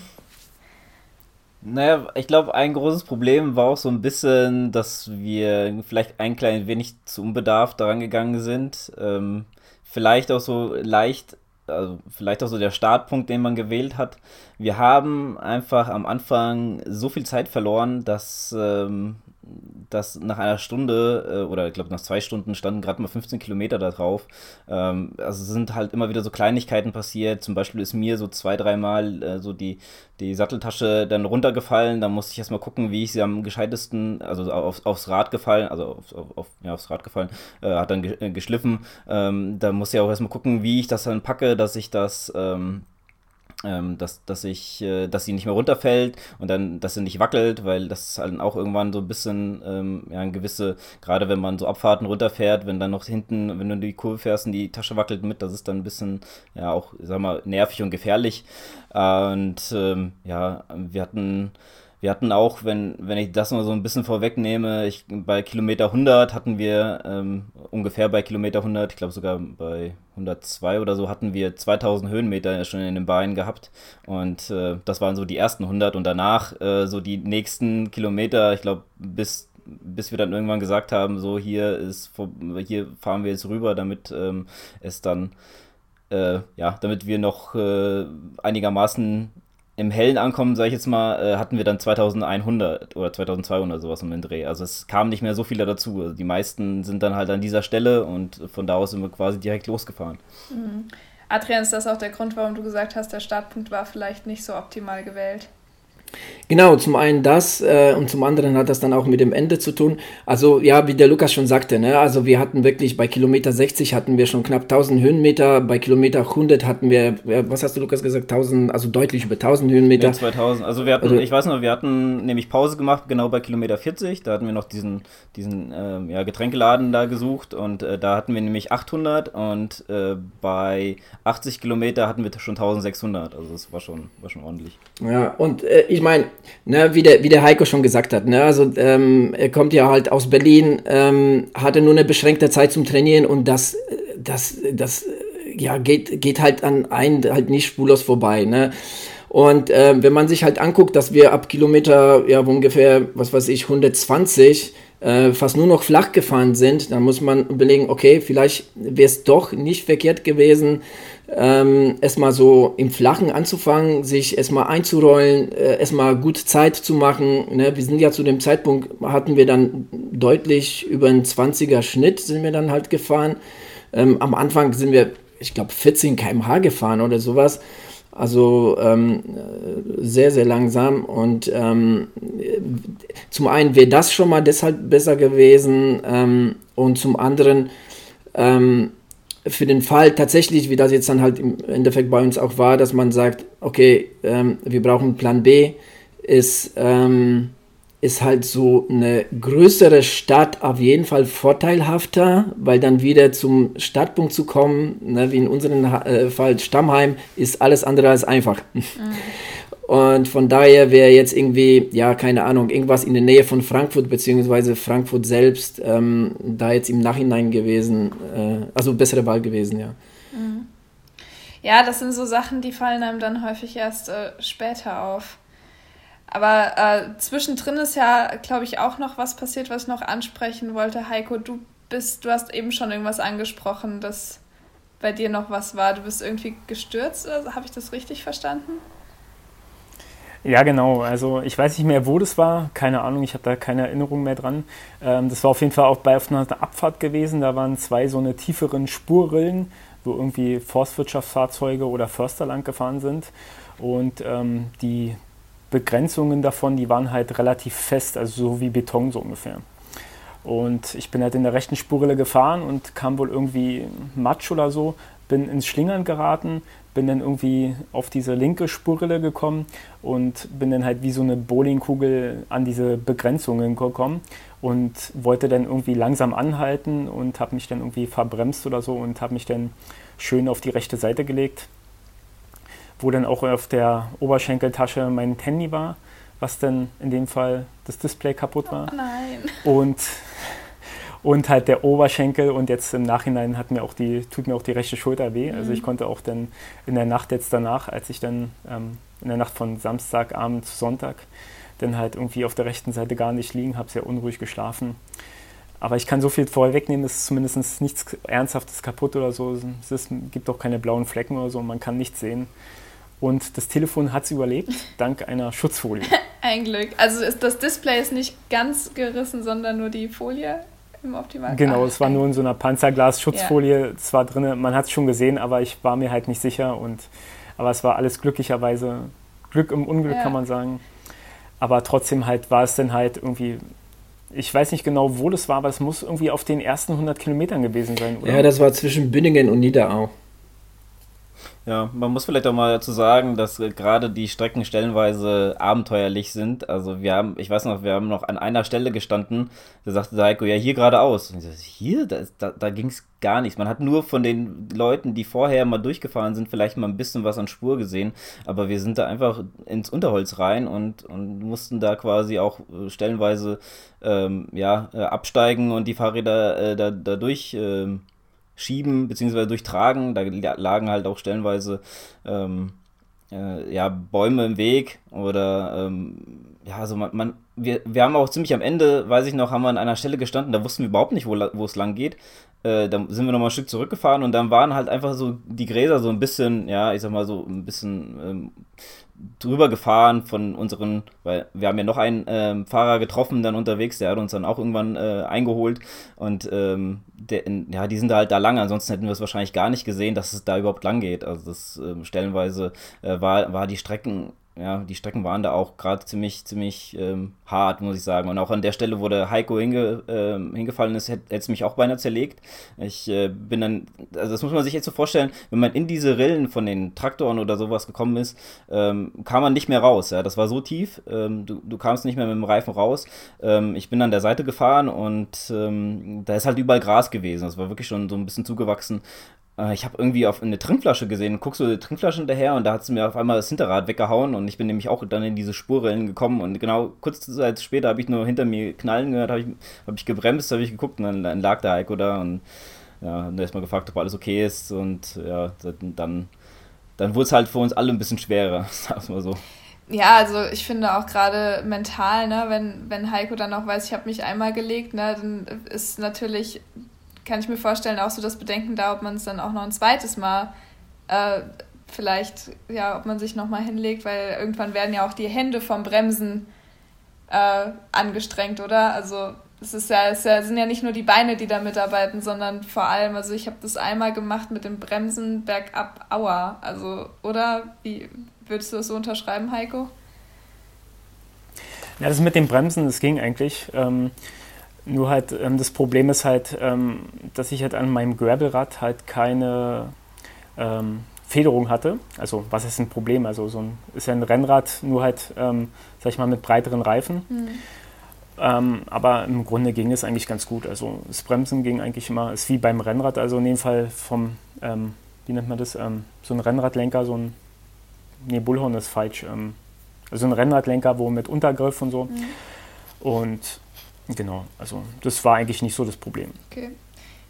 Speaker 1: Naja, ich glaube, ein großes Problem war auch so ein bisschen, dass wir vielleicht ein klein wenig zu unbedarft daran gegangen sind. Ähm, vielleicht auch so leicht, also vielleicht auch so der Startpunkt, den man gewählt hat. Wir haben einfach am Anfang so viel Zeit verloren, dass ähm, dass nach einer Stunde äh, oder ich glaube nach zwei Stunden standen gerade mal 15 Kilometer da drauf. Ähm, also sind halt immer wieder so Kleinigkeiten passiert. Zum Beispiel ist mir so zwei, dreimal äh, so die, die Satteltasche dann runtergefallen. Da musste ich erstmal gucken, wie ich sie am gescheitesten, also auf, aufs Rad gefallen, also auf, auf, ja, aufs Rad gefallen, äh, hat dann äh, geschliffen. Ähm, da musste ich auch erstmal gucken, wie ich das dann packe, dass ich das ähm, ähm, dass, dass ich, äh, dass sie nicht mehr runterfällt und dann, dass sie nicht wackelt, weil das halt auch irgendwann so ein bisschen, ähm, ja, ein gewisse, gerade wenn man so Abfahrten runterfährt, wenn dann noch hinten, wenn du in die Kurve fährst und die Tasche wackelt mit, das ist dann ein bisschen, ja, auch, sag mal, nervig und gefährlich. und ähm, ja, wir hatten, wir hatten auch, wenn, wenn ich das mal so ein bisschen vorwegnehme, ich, bei Kilometer 100 hatten wir ähm, ungefähr bei Kilometer 100, ich glaube sogar bei 102 oder so, hatten wir 2000 Höhenmeter schon in den Beinen gehabt. Und äh, das waren so die ersten 100 und danach äh, so die nächsten Kilometer, ich glaube bis bis wir dann irgendwann gesagt haben, so hier ist hier fahren wir jetzt rüber, damit ähm, es dann äh, ja, damit wir noch äh, einigermaßen im Hellen ankommen, sage ich jetzt mal, äh, hatten wir dann 2100 oder 2200 sowas um den Dreh. Also es kamen nicht mehr so viele dazu. Also die meisten sind dann halt an dieser Stelle und von da aus sind wir quasi direkt losgefahren.
Speaker 4: Mhm. Adrian, ist das auch der Grund, warum du gesagt hast, der Startpunkt war vielleicht nicht so optimal gewählt?
Speaker 2: Genau, zum einen das äh, und zum anderen hat das dann auch mit dem Ende zu tun. Also ja, wie der Lukas schon sagte, ne, also wir hatten wirklich bei Kilometer 60 hatten wir schon knapp 1000 Höhenmeter, bei Kilometer 100 hatten wir, was hast du Lukas gesagt, 1000, also deutlich über 1000 Höhenmeter.
Speaker 1: Ja, 2000, also wir hatten, also, ich weiß noch, wir hatten nämlich Pause gemacht, genau bei Kilometer 40, da hatten wir noch diesen, diesen äh, ja, Getränkeladen da gesucht und äh, da hatten wir nämlich 800 und äh, bei 80 Kilometer hatten wir schon 1600, also das war schon, war schon ordentlich.
Speaker 2: Ja, und äh, ich meine, ne, wie, der, wie der Heiko schon gesagt hat, ne, also ähm, er kommt ja halt aus Berlin, ähm, hatte nur eine beschränkte Zeit zum Trainieren und das, das, das ja, geht, geht halt an einen halt nicht spurlos vorbei. Ne? Und äh, wenn man sich halt anguckt, dass wir ab Kilometer, ja, ungefähr, was weiß ich, 120 äh, fast nur noch flach gefahren sind, dann muss man überlegen, okay, vielleicht wäre es doch nicht verkehrt gewesen, ähm, erstmal so im Flachen anzufangen, sich erstmal einzurollen, äh, erstmal gut Zeit zu machen. Ne? Wir sind ja zu dem Zeitpunkt, hatten wir dann deutlich über einen 20er Schnitt sind wir dann halt gefahren. Ähm, am Anfang sind wir, ich glaube, 14 km/h gefahren oder sowas. Also ähm, sehr, sehr langsam. Und ähm, zum einen wäre das schon mal deshalb besser gewesen. Ähm, und zum anderen, ähm, für den Fall tatsächlich, wie das jetzt dann halt im Endeffekt bei uns auch war, dass man sagt, okay, ähm, wir brauchen Plan B, ist, ähm, ist halt so eine größere Stadt auf jeden Fall vorteilhafter, weil dann wieder zum Startpunkt zu kommen, ne, wie in unserem äh, Fall Stammheim, ist alles andere als einfach. Mhm. Und von daher wäre jetzt irgendwie, ja, keine Ahnung, irgendwas in der Nähe von Frankfurt, beziehungsweise Frankfurt selbst, ähm, da jetzt im Nachhinein gewesen, äh, also bessere Wahl gewesen, ja. Mhm.
Speaker 4: Ja, das sind so Sachen, die fallen einem dann häufig erst äh, später auf. Aber äh, zwischendrin ist ja, glaube ich, auch noch was passiert, was ich noch ansprechen wollte. Heiko, du bist, du hast eben schon irgendwas angesprochen, dass bei dir noch was war. Du bist irgendwie gestürzt, habe ich das richtig verstanden?
Speaker 3: Ja, genau. Also ich weiß nicht mehr, wo das war. Keine Ahnung, ich habe da keine Erinnerung mehr dran. Ähm, das war auf jeden Fall auch bei einer Abfahrt gewesen. Da waren zwei so eine tieferen Spurrillen, wo irgendwie Forstwirtschaftsfahrzeuge oder Förster lang gefahren sind. Und ähm, die Begrenzungen davon, die waren halt relativ fest, also so wie Beton so ungefähr. Und ich bin halt in der rechten Spurrille gefahren und kam wohl irgendwie Matsch oder so, bin ins Schlingern geraten, bin dann irgendwie auf diese linke Spurrille gekommen und bin dann halt wie so eine Bowlingkugel an diese Begrenzungen gekommen und wollte dann irgendwie langsam anhalten und habe mich dann irgendwie verbremst oder so und habe mich dann schön auf die rechte Seite gelegt, wo dann auch auf der Oberschenkeltasche mein Handy war, was dann in dem Fall das Display kaputt war.
Speaker 4: Oh nein.
Speaker 3: Und und halt der Oberschenkel und jetzt im Nachhinein hat mir auch die, tut mir auch die rechte Schulter weh. Also ich mhm. konnte auch dann in der Nacht jetzt danach, als ich dann ähm, in der Nacht von Samstagabend zu Sonntag dann halt irgendwie auf der rechten Seite gar nicht liegen, habe sehr unruhig geschlafen. Aber ich kann so viel vorwegnehmen, es ist zumindest nichts Ernsthaftes kaputt oder so. Es ist, gibt auch keine blauen Flecken oder so, man kann nichts sehen. Und das Telefon hat es überlebt, dank einer Schutzfolie.
Speaker 4: Ein Glück. Also ist das Display ist nicht ganz gerissen, sondern nur die Folie im Optimalfall.
Speaker 3: Genau, es war nur in so einer Panzerglas-Schutzfolie ja. zwar drin, man hat es schon gesehen, aber ich war mir halt nicht sicher. Und, aber es war alles glücklicherweise Glück im Unglück, ja. kann man sagen. Aber trotzdem halt war es dann halt irgendwie ich weiß nicht genau, wo das war, aber es muss irgendwie auf den ersten 100 Kilometern gewesen sein,
Speaker 2: oder? Ja, das war zwischen Bündingen und Niederau.
Speaker 1: Ja, man muss vielleicht auch mal dazu sagen, dass äh, gerade die Strecken stellenweise abenteuerlich sind. Also wir haben, ich weiß noch, wir haben noch an einer Stelle gestanden, da sagte Heiko, ja, hier geradeaus. Und ich so, hier, da, da, da ging es gar nichts. Man hat nur von den Leuten, die vorher mal durchgefahren sind, vielleicht mal ein bisschen was an Spur gesehen. Aber wir sind da einfach ins Unterholz rein und, und mussten da quasi auch äh, stellenweise ähm, ja, äh, absteigen und die Fahrräder äh, da, da durch. Ähm, schieben bzw. durchtragen. Da lagen halt auch stellenweise ähm, äh, ja, Bäume im Weg oder ähm, ja, also man, man, wir, wir haben auch ziemlich am Ende, weiß ich noch, haben wir an einer Stelle gestanden, da wussten wir überhaupt nicht, wo, wo es lang geht. Äh, dann sind wir nochmal ein Stück zurückgefahren und dann waren halt einfach so die Gräser so ein bisschen, ja, ich sag mal so ein bisschen ähm, drüber gefahren von unseren, weil wir haben ja noch einen ähm, Fahrer getroffen dann unterwegs, der hat uns dann auch irgendwann äh, eingeholt und ähm, der, ja, die sind da halt da lang, ansonsten hätten wir es wahrscheinlich gar nicht gesehen, dass es da überhaupt lang geht. Also das ähm, stellenweise äh, war, war die Strecken ja, die Strecken waren da auch gerade ziemlich, ziemlich ähm, hart, muss ich sagen. Und auch an der Stelle, wo der Heiko hinge, äh, hingefallen ist, hätte es mich auch beinahe zerlegt. Ich äh, bin dann, also das muss man sich jetzt so vorstellen, wenn man in diese Rillen von den Traktoren oder sowas gekommen ist, ähm, kam man nicht mehr raus. Ja? Das war so tief, ähm, du, du kamst nicht mehr mit dem Reifen raus. Ähm, ich bin an der Seite gefahren und ähm, da ist halt überall Gras gewesen. Das war wirklich schon so ein bisschen zugewachsen. Äh, ich habe irgendwie auf eine Trinkflasche gesehen, guckst du die Trinkflasche hinterher und da hat es mir auf einmal das Hinterrad weggehauen und ich bin nämlich auch dann in diese Spurrillen gekommen und genau kurz Zeit später habe ich nur hinter mir knallen gehört, habe ich, hab ich gebremst, habe ich geguckt und dann, dann, lag der Heiko da und ja, und erstmal gefragt, ob alles okay ist und ja, dann, dann wurde es halt für uns alle ein bisschen schwerer, sag's mal so.
Speaker 4: Ja, also ich finde auch gerade mental, ne, wenn, wenn Heiko dann auch weiß, ich habe mich einmal gelegt, ne, dann ist natürlich kann ich mir vorstellen, auch so das Bedenken da, ob man es dann auch noch ein zweites Mal äh, vielleicht, ja, ob man sich nochmal hinlegt, weil irgendwann werden ja auch die Hände vom Bremsen äh, angestrengt, oder? Also es ist ja, es sind ja nicht nur die Beine, die da mitarbeiten, sondern vor allem, also ich habe das einmal gemacht mit dem Bremsen bergab, aua. Also, oder? Wie würdest du das so unterschreiben, Heiko?
Speaker 3: Ja, das mit dem Bremsen, das ging eigentlich. Ähm, nur halt, ähm, das Problem ist halt, ähm, dass ich halt an meinem Gravelrad halt keine ähm, Federung hatte. Also was ist ein Problem? Also so ein ist ja ein Rennrad, nur halt, ähm, sag ich mal, mit breiteren Reifen. Mhm. Ähm, aber im Grunde ging es eigentlich ganz gut. Also das Bremsen ging eigentlich immer, ist wie beim Rennrad, also in dem Fall vom, ähm, wie nennt man das, so ein Rennradlenker, so ein, nee, Bullhorn ist falsch, also ein Rennradlenker, wo mit Untergriff und so. Mhm. Und Genau, also das war eigentlich nicht so das Problem.
Speaker 4: Okay.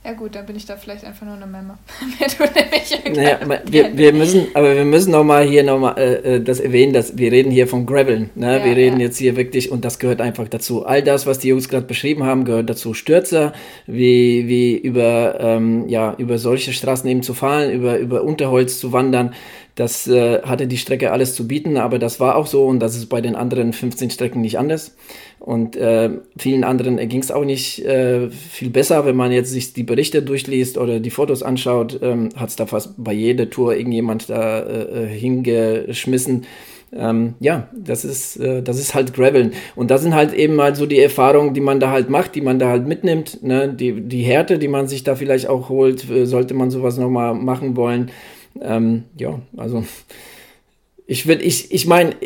Speaker 4: Ja gut, dann bin ich da vielleicht einfach nur eine Memme.
Speaker 2: Naja, wir, wir müssen, aber wir müssen nochmal hier nochmal äh, äh, das erwähnen, dass wir reden hier von Graveln. Ne? Ja, wir reden ja. jetzt hier wirklich, und das gehört einfach dazu. All das, was die Jungs gerade beschrieben haben, gehört dazu. Stürzer, wie, wie über, ähm, ja, über solche Straßen eben zu fahren, über, über Unterholz zu wandern. Das äh, hatte die Strecke alles zu bieten, aber das war auch so und das ist bei den anderen 15 Strecken nicht anders. Und äh, vielen anderen ging es auch nicht äh, viel besser, wenn man jetzt sich die Berichte durchliest oder die Fotos anschaut, ähm, hat es da fast bei jeder Tour irgendjemand da äh, äh, hingeschmissen. Ähm, ja, das ist, äh, das ist halt Graveln. Und das sind halt eben mal so die Erfahrungen, die man da halt macht, die man da halt mitnimmt. Ne? Die, die Härte, die man sich da vielleicht auch holt, äh, sollte man sowas nochmal machen wollen. Ähm, ja, also ich will, ich, ich meine,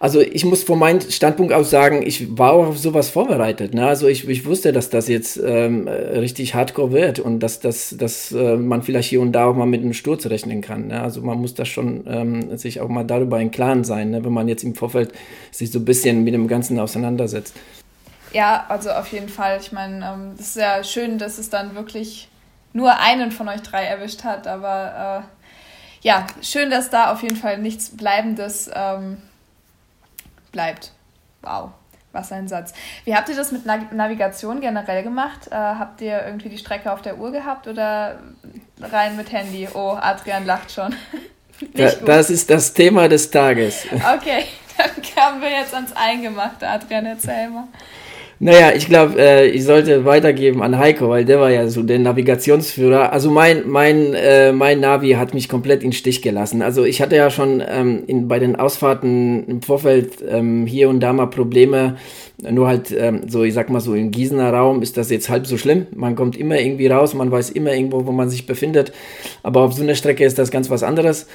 Speaker 2: also ich muss von meinem Standpunkt aus sagen, ich war auch auf sowas vorbereitet. Ne? Also ich, ich wusste, dass das jetzt ähm, richtig hardcore wird und dass, dass, dass äh, man vielleicht hier und da auch mal mit einem Sturz rechnen kann. Ne? Also man muss da schon ähm, sich auch mal darüber im Klaren sein, ne? wenn man jetzt im Vorfeld sich so ein bisschen mit dem Ganzen auseinandersetzt.
Speaker 4: Ja, also auf jeden Fall. Ich meine, ähm, es ist ja schön, dass es dann wirklich nur einen von euch drei erwischt hat, aber äh ja, schön, dass da auf jeden Fall nichts Bleibendes ähm, bleibt. Wow, was ein Satz. Wie habt ihr das mit Navigation generell gemacht? Äh, habt ihr irgendwie die Strecke auf der Uhr gehabt oder rein mit Handy? Oh, Adrian lacht schon.
Speaker 2: da, das ist das Thema des Tages.
Speaker 4: Okay, dann kamen wir jetzt ans Eingemachte. Adrian, erzähl mal.
Speaker 2: Naja, ich glaube, äh, ich sollte weitergeben an Heiko, weil der war ja so der Navigationsführer. Also mein, mein, äh, mein Navi hat mich komplett in Stich gelassen. Also ich hatte ja schon ähm, in, bei den Ausfahrten im Vorfeld ähm, hier und da mal Probleme. Nur halt, ähm, so ich sag mal so, im Gießener Raum ist das jetzt halb so schlimm. Man kommt immer irgendwie raus, man weiß immer irgendwo, wo man sich befindet. Aber auf so einer Strecke ist das ganz was anderes.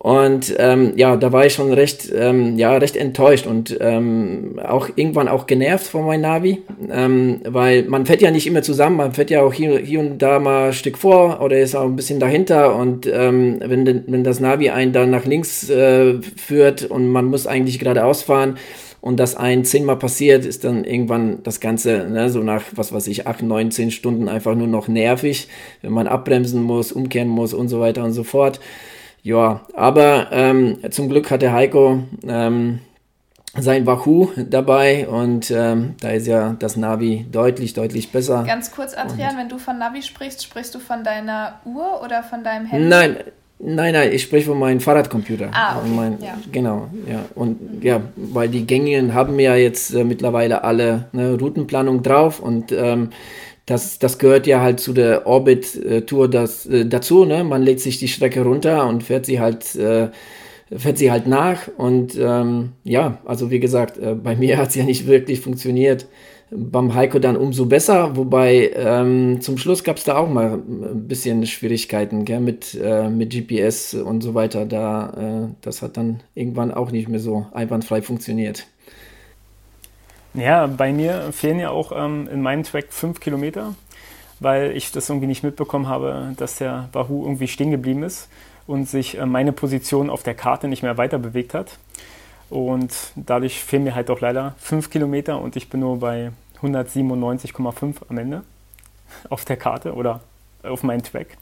Speaker 2: Und ähm, ja, da war ich schon recht, ähm, ja, recht enttäuscht und ähm, auch irgendwann auch genervt von meinem Navi, ähm, weil man fährt ja nicht immer zusammen, man fährt ja auch hier, hier und da mal ein Stück vor oder ist auch ein bisschen dahinter und ähm, wenn, wenn das Navi einen dann nach links äh, führt und man muss eigentlich geradeaus fahren und das ein zehnmal passiert, ist dann irgendwann das Ganze, ne, so nach, was weiß ich, acht, neun, zehn Stunden einfach nur noch nervig, wenn man abbremsen muss, umkehren muss und so weiter und so fort. Ja, aber ähm, zum Glück hat der Heiko ähm, sein Wahoo dabei und ähm, da ist ja das Navi deutlich, deutlich besser.
Speaker 4: Ganz kurz, Adrian, und wenn du von Navi sprichst, sprichst du von deiner Uhr oder von deinem Handy?
Speaker 2: Nein, Nein, nein, ich spreche von meinem Fahrradcomputer.
Speaker 4: Ah, okay.
Speaker 2: Mein,
Speaker 4: ja.
Speaker 2: Genau, ja. Und ja, weil die gängigen haben ja jetzt äh, mittlerweile alle eine Routenplanung drauf und ähm, das, das gehört ja halt zu der Orbit-Tour äh, dazu. Ne? Man legt sich die Strecke runter und fährt sie halt, äh, fährt sie halt nach. Und ähm, ja, also wie gesagt, äh, bei mir hat es ja nicht wirklich funktioniert. Beim Heiko dann umso besser, wobei ähm, zum Schluss gab es da auch mal ein bisschen Schwierigkeiten gell? Mit, äh, mit GPS und so weiter. Da, äh, das hat dann irgendwann auch nicht mehr so einwandfrei funktioniert.
Speaker 3: Ja, bei mir fehlen ja auch ähm, in meinem Track fünf Kilometer, weil ich das irgendwie nicht mitbekommen habe, dass der Wahoo irgendwie stehen geblieben ist und sich äh, meine Position auf der Karte nicht mehr weiter bewegt hat. Und dadurch fehlen mir halt auch leider fünf Kilometer und ich bin nur bei 197,5 am Ende auf der Karte oder auf meinem Track.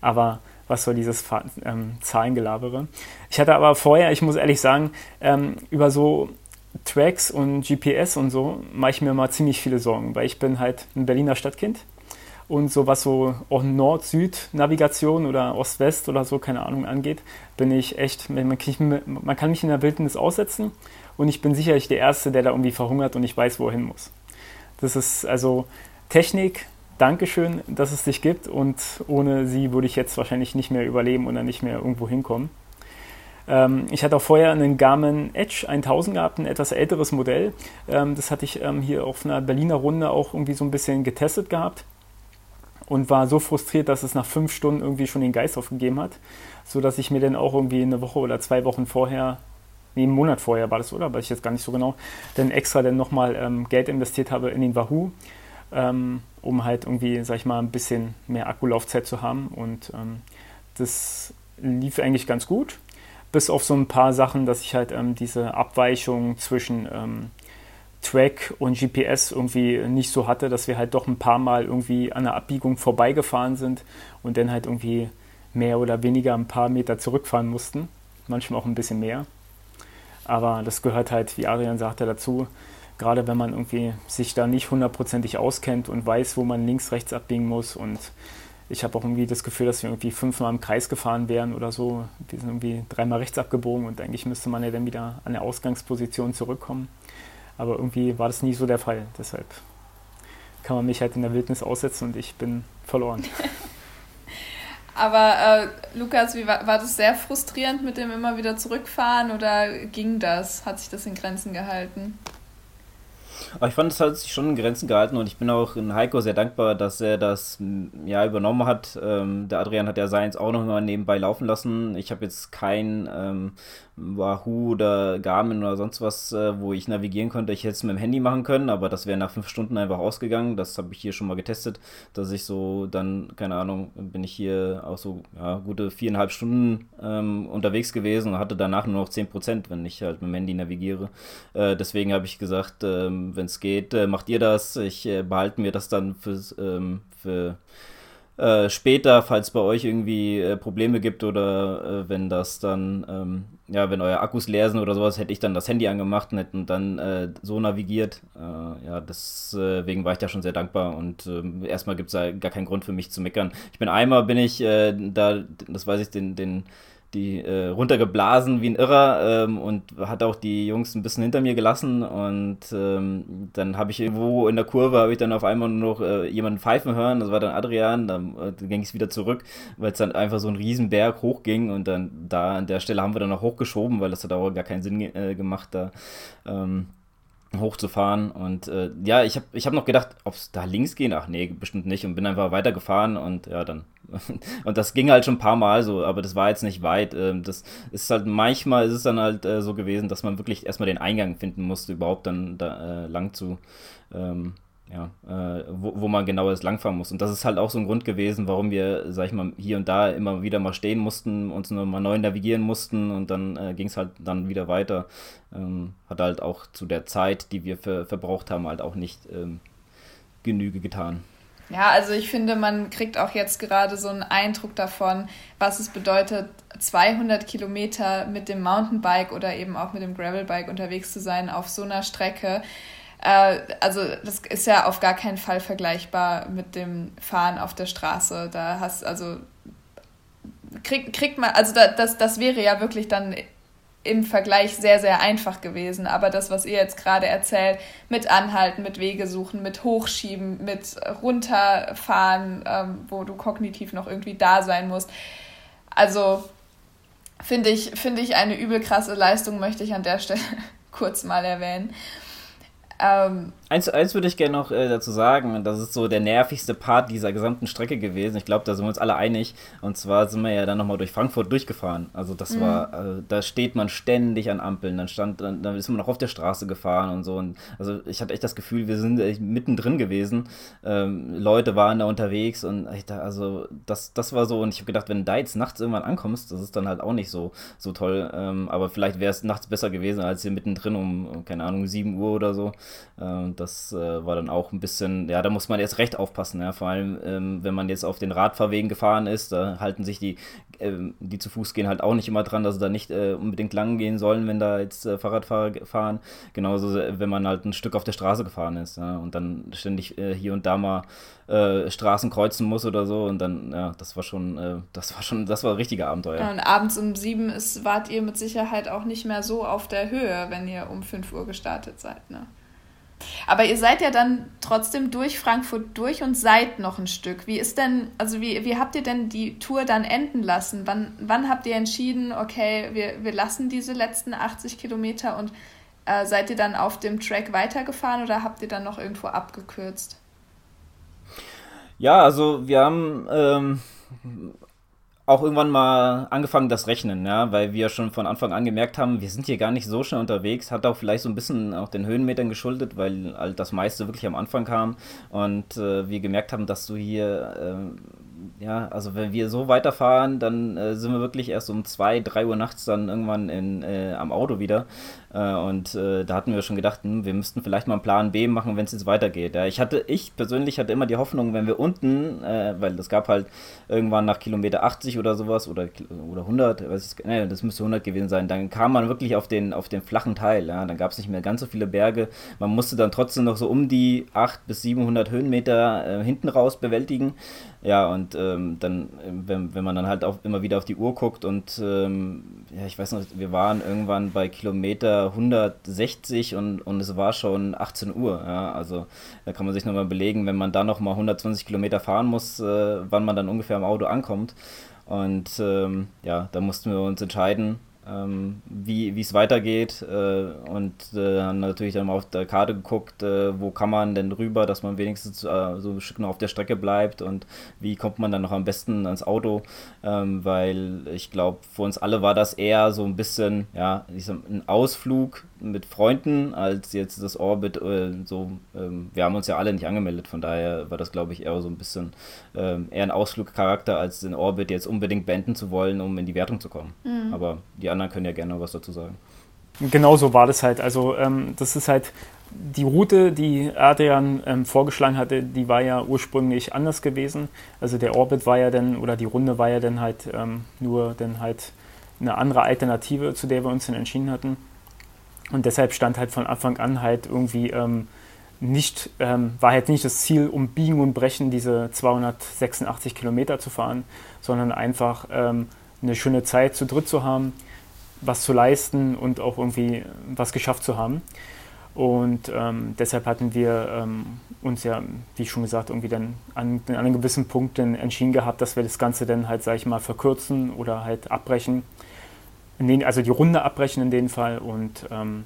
Speaker 3: Aber was soll dieses ähm, Zahlengelabere? Ich hatte aber vorher, ich muss ehrlich sagen, ähm, über so Tracks und GPS und so mache ich mir mal ziemlich viele Sorgen, weil ich bin halt ein Berliner Stadtkind und so was so auch Nord-Süd-Navigation oder Ost-West oder so, keine Ahnung, angeht, bin ich echt, man, kann mich in der Wildnis aussetzen und ich bin sicherlich der Erste, der da irgendwie verhungert und ich weiß, wo er hin muss. Das ist also Technik, Dankeschön, dass es dich gibt und ohne sie würde ich jetzt wahrscheinlich nicht mehr überleben oder nicht mehr irgendwo hinkommen. Ähm, ich hatte auch vorher einen Garmin Edge 1000 gehabt, ein etwas älteres Modell. Ähm, das hatte ich ähm, hier auf einer Berliner Runde auch irgendwie so ein bisschen getestet gehabt und war so frustriert, dass es nach fünf Stunden irgendwie schon den Geist aufgegeben hat, sodass ich mir dann auch irgendwie eine Woche oder zwei Wochen vorher, nee, einen Monat vorher war das, oder? Weiß ich jetzt gar nicht so genau, dann extra dann nochmal ähm, Geld investiert habe in den Wahoo, ähm, um halt irgendwie, sag ich mal, ein bisschen mehr Akkulaufzeit zu haben und ähm, das lief eigentlich ganz gut bis auf so ein paar Sachen, dass ich halt ähm, diese Abweichung zwischen ähm, Track und GPS irgendwie nicht so hatte, dass wir halt doch ein paar Mal irgendwie an der Abbiegung vorbeigefahren sind und dann halt irgendwie mehr oder weniger ein paar Meter zurückfahren mussten. Manchmal auch ein bisschen mehr. Aber das gehört halt, wie Adrian sagte, dazu. Gerade wenn man irgendwie sich da nicht hundertprozentig auskennt und weiß, wo man links, rechts abbiegen muss und ich habe auch irgendwie das Gefühl, dass wir irgendwie fünfmal im Kreis gefahren wären oder so. Wir sind irgendwie dreimal rechts abgebogen und eigentlich müsste man ja dann wieder an der Ausgangsposition zurückkommen. Aber irgendwie war das nie so der Fall. Deshalb kann man mich halt in der Wildnis aussetzen und ich bin verloren.
Speaker 4: Aber äh, Lukas, wie war, war das sehr frustrierend mit dem immer wieder zurückfahren oder ging das? Hat sich das in Grenzen gehalten?
Speaker 1: Aber ich fand, es hat sich schon in Grenzen gehalten und ich bin auch in Heiko sehr dankbar, dass er das ja übernommen hat. Ähm, der Adrian hat ja seins auch noch mal nebenbei laufen lassen. Ich habe jetzt kein ähm, Wahoo oder Garmin oder sonst was, äh, wo ich navigieren konnte. Ich hätte es mit dem Handy machen können, aber das wäre nach fünf Stunden einfach ausgegangen. Das habe ich hier schon mal getestet, dass ich so dann, keine Ahnung, bin ich hier auch so ja, gute viereinhalb Stunden ähm, unterwegs gewesen und hatte danach nur noch 10 Prozent, wenn ich halt mit dem Handy navigiere. Äh, deswegen habe ich gesagt, ähm, wenn es geht, äh, macht ihr das. Ich äh, behalte mir das dann fürs, ähm, für äh, später, falls bei euch irgendwie äh, Probleme gibt oder äh, wenn das dann, ähm, ja, wenn eure Akkus leer sind oder sowas, hätte ich dann das Handy angemacht und hätten dann äh, so navigiert. Ja, deswegen war ich da schon sehr dankbar und ähm, erstmal gibt es da gar keinen Grund für mich zu meckern. Ich bin einmal, bin ich da, das weiß ich, den, den die äh, runtergeblasen wie ein Irrer ähm, und hat auch die Jungs ein bisschen hinter mir gelassen und ähm, dann habe ich irgendwo in der Kurve habe ich dann auf einmal nur noch äh, jemanden pfeifen hören, das war dann Adrian, dann, äh, dann ging es wieder zurück, weil es dann einfach so ein Riesenberg hochging und dann da an der Stelle haben wir dann noch hochgeschoben, weil das hat auch gar keinen Sinn äh, gemacht da. Ähm, hochzufahren. Und äh, ja, ich habe ich hab noch gedacht, ob es da links geht. Ach nee, bestimmt nicht. Und bin einfach weitergefahren und ja, dann. und das ging halt schon ein paar Mal so, aber das war jetzt nicht weit. Ähm, das ist halt, manchmal ist es dann halt äh, so gewesen, dass man wirklich erstmal den Eingang finden musste, überhaupt dann da äh, lang zu. Ähm, ja, äh, wo, wo man genau jetzt langfahren muss. Und das ist halt auch so ein Grund gewesen, warum wir, sag ich mal, hier und da immer wieder mal stehen mussten, uns nochmal neu navigieren mussten und dann äh, ging es halt dann wieder weiter. Ähm, hat halt auch zu der Zeit, die wir für, verbraucht haben, halt auch nicht ähm, Genüge getan.
Speaker 4: Ja, also ich finde, man kriegt auch jetzt gerade so einen Eindruck davon, was es bedeutet, 200 Kilometer mit dem Mountainbike oder eben auch mit dem Gravelbike unterwegs zu sein auf so einer Strecke. Äh, also das ist ja auf gar keinen Fall vergleichbar mit dem Fahren auf der Straße. Da hast also kriegt, kriegt man, also da, das, das wäre ja wirklich dann im Vergleich sehr, sehr einfach gewesen. Aber das, was ihr jetzt gerade erzählt, mit Anhalten, mit Wege suchen, mit Hochschieben, mit Runterfahren, ähm, wo du kognitiv noch irgendwie da sein musst. Also finde ich, finde ich eine übel krasse Leistung, möchte ich an der Stelle kurz mal erwähnen.
Speaker 1: Ähm, eins, eins würde ich gerne noch äh, dazu sagen, und das ist so der nervigste Part dieser gesamten Strecke gewesen. Ich glaube, da sind wir uns alle einig. Und zwar sind wir ja dann nochmal durch Frankfurt durchgefahren. Also das mhm. war, äh, da steht man ständig an Ampeln. Dann stand, dann, dann ist man noch auf der Straße gefahren und so. Und also ich hatte echt das Gefühl, wir sind echt mittendrin gewesen. Ähm, Leute waren da unterwegs und echt, also das, das war so. Und ich habe gedacht, wenn du da jetzt nachts irgendwann ankommst, das ist dann halt auch nicht so, so toll. Ähm, aber vielleicht wäre es nachts besser gewesen als hier mittendrin um, keine Ahnung, 7 Uhr oder so. Ähm, das äh, war dann auch ein bisschen, ja, da muss man jetzt recht aufpassen, ja, vor allem ähm, wenn man jetzt auf den Radfahrwegen gefahren ist, da halten sich die, ähm, die zu Fuß gehen halt auch nicht immer dran, dass sie da nicht äh, unbedingt lang gehen sollen, wenn da jetzt äh, Fahrradfahrer fahren. Genauso, äh, wenn man halt ein Stück auf der Straße gefahren ist ja, und dann ständig äh, hier und da mal äh, Straßen kreuzen muss oder so und dann, ja, das war schon, das war schon, das war ein richtiger Abenteuer.
Speaker 4: Ja, und abends um sieben ist, wart ihr mit Sicherheit auch nicht mehr so auf der Höhe, wenn ihr um fünf Uhr gestartet seid, ne? Aber ihr seid ja dann trotzdem durch Frankfurt durch und seid noch ein Stück. Wie ist denn, also wie, wie habt ihr denn die Tour dann enden lassen? Wann, wann habt ihr entschieden, okay, wir, wir lassen diese letzten 80 Kilometer und äh, seid ihr dann auf dem Track weitergefahren oder habt ihr dann noch irgendwo abgekürzt?
Speaker 1: Ja, also wir haben ähm, auch irgendwann mal angefangen, das Rechnen, ja, weil wir schon von Anfang an gemerkt haben, wir sind hier gar nicht so schnell unterwegs, hat auch vielleicht so ein bisschen auch den Höhenmetern geschuldet, weil halt das meiste wirklich am Anfang kam. Und äh, wir gemerkt haben, dass du hier äh, ja, also wenn wir so weiterfahren, dann äh, sind wir wirklich erst um 2, 3 Uhr nachts dann irgendwann in, äh, am Auto wieder. Äh, und äh, da hatten wir schon gedacht, hm, wir müssten vielleicht mal einen Plan B machen, wenn es jetzt weitergeht. Ja, ich hatte, ich persönlich hatte immer die Hoffnung, wenn wir unten, äh, weil das gab halt irgendwann nach Kilometer 80 oder sowas oder, oder 100, weiß ich, nee, das müsste 100 gewesen sein, dann kam man wirklich auf den, auf den flachen Teil. Ja, dann gab es nicht mehr ganz so viele Berge. Man musste dann trotzdem noch so um die 800 bis 700 Höhenmeter äh, hinten raus bewältigen. Ja, und ähm, dann, wenn, wenn man dann halt auch immer wieder auf die Uhr guckt und ähm, ja, ich weiß noch, wir waren irgendwann bei Kilometer 160 und, und es war schon 18 Uhr. Ja, also da kann man sich nochmal belegen, wenn man da nochmal 120 Kilometer fahren muss, äh, wann man dann ungefähr am Auto ankommt. Und ähm, ja, da mussten wir uns entscheiden, ähm, wie es weitergeht äh, und äh, haben natürlich dann mal auf der Karte geguckt, äh, wo kann man denn rüber, dass man wenigstens äh, so ein Stück noch auf der Strecke bleibt und wie kommt man dann noch am besten ans Auto, ähm, weil ich glaube, für uns alle war das eher so ein bisschen, ja, ein Ausflug mit Freunden als jetzt das Orbit äh, so, ähm, wir haben uns ja alle nicht angemeldet, von daher war das glaube ich eher so ein bisschen ähm, eher ein Ausflugcharakter, als den Orbit jetzt unbedingt beenden zu wollen, um in die Wertung zu kommen. Mhm. Aber die anderen können ja gerne was dazu sagen.
Speaker 3: Genau so war das halt. Also ähm, das ist halt die Route, die Adrian ähm, vorgeschlagen hatte, die war ja ursprünglich anders gewesen. Also der Orbit war ja dann, oder die Runde war ja dann halt ähm, nur dann halt eine andere Alternative, zu der wir uns dann entschieden hatten. Und deshalb stand halt von Anfang an halt irgendwie ähm, nicht, ähm, war halt nicht das Ziel, um Biegen und Brechen diese 286 Kilometer zu fahren, sondern einfach ähm, eine schöne Zeit zu dritt zu haben, was zu leisten und auch irgendwie was geschafft zu haben. Und ähm, deshalb hatten wir ähm, uns ja, wie schon gesagt, irgendwie dann an, an einem gewissen Punkt dann entschieden gehabt, dass wir das Ganze dann halt, sag ich mal, verkürzen oder halt abbrechen den, also die Runde abbrechen in dem Fall und ähm,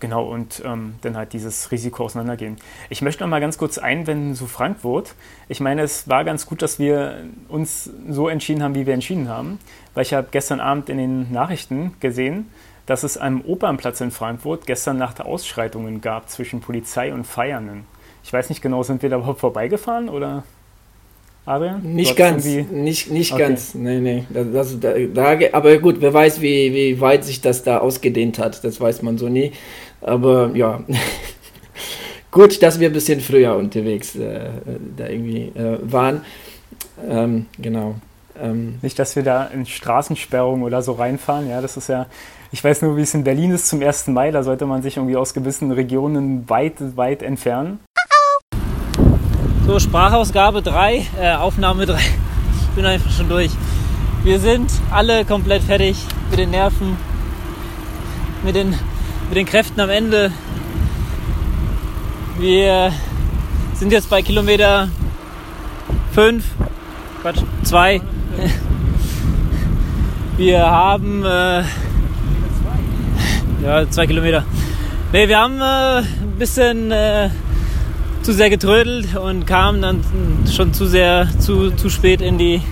Speaker 3: genau und ähm, dann halt dieses Risiko auseinandergehen. Ich möchte noch mal ganz kurz einwenden zu Frankfurt. Ich meine, es war ganz gut, dass wir uns so entschieden haben, wie wir entschieden haben, weil ich habe gestern Abend in den Nachrichten gesehen, dass es am Opernplatz in Frankfurt gestern Nacht Ausschreitungen gab zwischen Polizei und Feiernden. Ich weiß nicht genau, sind wir da überhaupt vorbeigefahren oder?
Speaker 2: Adrian? Nicht ganz, nicht, nicht okay. ganz, nee, nee. Das, das, da, aber gut, wer weiß, wie, wie weit sich das da ausgedehnt hat, das weiß man so nie. Aber ja, gut, dass wir ein bisschen früher unterwegs äh, da irgendwie äh, waren. Ähm, genau.
Speaker 3: Ähm. Nicht, dass wir da in Straßensperrungen oder so reinfahren, ja, das ist ja, ich weiß nur, wie es in Berlin ist zum 1. Mai, da sollte man sich irgendwie aus gewissen Regionen weit, weit entfernen.
Speaker 1: So, Sprachausgabe 3, äh, Aufnahme 3. bin einfach schon durch. Wir sind alle komplett fertig mit den Nerven, mit den, mit den Kräften am Ende. Wir sind jetzt bei Kilometer 5, Quatsch, 2. Wir haben äh, ja, zwei Kilometer. Ne, wir haben äh, ein bisschen äh, zu sehr getrödelt und kamen dann schon zu sehr, zu, zu spät in die,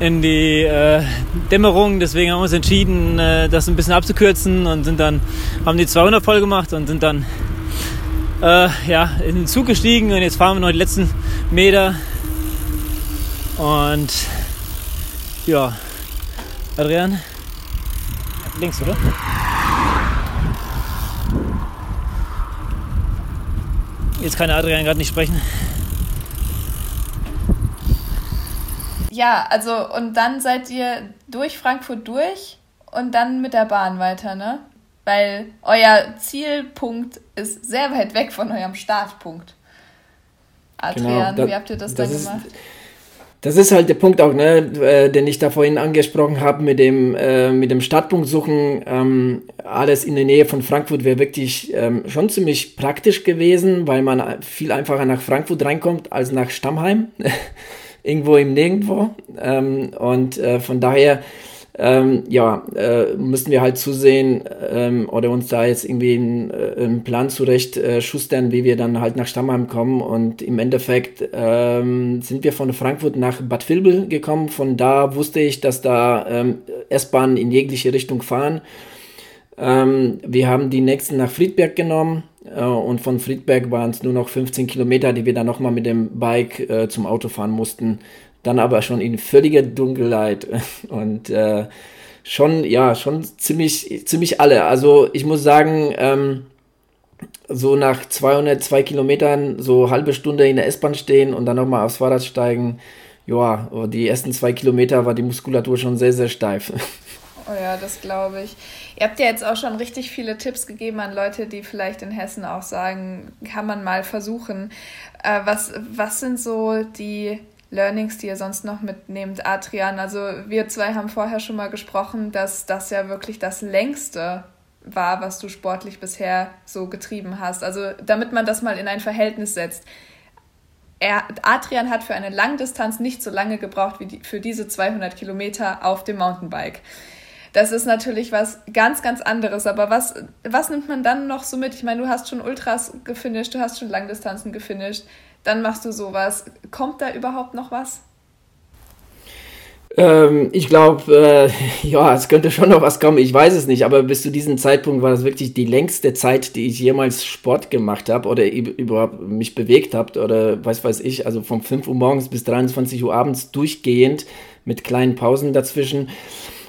Speaker 1: in die äh, Dämmerung. Deswegen haben wir uns entschieden, äh, das ein bisschen abzukürzen und sind dann, haben die 200 voll gemacht und sind dann äh, ja, in den Zug gestiegen und jetzt fahren wir noch die letzten Meter. Und ja, Adrian, links, oder? Jetzt kann Adrian gerade nicht sprechen.
Speaker 4: Ja, also und dann seid ihr durch Frankfurt durch und dann mit der Bahn weiter, ne? Weil euer Zielpunkt ist sehr weit weg von eurem Startpunkt. Adrian,
Speaker 2: genau,
Speaker 4: da, wie habt ihr das, das dann ist, gemacht?
Speaker 2: Das ist halt der Punkt auch, ne, äh, den ich da vorhin angesprochen habe mit dem, äh, mit dem Startpunkt suchen. Ähm, alles in der Nähe von Frankfurt wäre wirklich ähm, schon ziemlich praktisch gewesen, weil man viel einfacher nach Frankfurt reinkommt als nach Stammheim. Irgendwo im Nirgendwo. Ähm, und äh, von daher ähm, ja, äh, müssen wir halt zusehen ähm, oder uns da jetzt irgendwie einen, äh, einen Plan zurecht äh, schustern, wie wir dann halt nach Stammheim kommen. Und im Endeffekt ähm, sind wir von Frankfurt nach Bad Vilbel gekommen. Von da wusste ich, dass da ähm, S-Bahnen in jegliche Richtung fahren. Ähm, wir haben die nächsten nach Friedberg genommen. äh, und von Friedberg waren es nur noch 15 Kilometer, die wir dann nochmal mit dem Bike äh, zum Auto fahren mussten dann aber schon in völliger Dunkelheit und äh, schon, ja, schon ziemlich, ziemlich alle. Also ich muss sagen, ähm, so nach 202 Kilometern so halbe Stunde in der S-Bahn stehen und dann nochmal aufs Fahrrad steigen, ja, die ersten zwei Kilometer war die Muskulatur schon sehr, sehr steif.
Speaker 4: Oh ja, das glaube ich. Ihr habt ja jetzt auch schon richtig viele Tipps gegeben an Leute, die vielleicht in Hessen auch sagen, kann man mal versuchen. Äh, was, was sind so die Learnings, die ihr sonst noch mitnehmt, Adrian? Also wir zwei haben vorher schon mal gesprochen, dass das ja wirklich das längste war, was du sportlich bisher so getrieben hast. Also damit man das mal in ein Verhältnis setzt. Er, Adrian hat für eine Langdistanz nicht so lange gebraucht wie die, für diese 200 Kilometer auf dem Mountainbike. Das ist natürlich was ganz, ganz anderes. Aber was, was nimmt man dann noch so mit? Ich meine, du hast schon Ultras gefinisht, du hast schon Langdistanzen gefinisht dann machst du sowas. Kommt da überhaupt noch was?
Speaker 2: Ähm, ich glaube, äh, ja, es könnte schon noch was kommen. Ich weiß es nicht, aber bis zu diesem Zeitpunkt war das wirklich die längste Zeit, die ich jemals Sport gemacht habe oder überhaupt mich bewegt habe oder was weiß ich, also von 5 Uhr morgens bis 23 Uhr abends durchgehend mit kleinen Pausen dazwischen.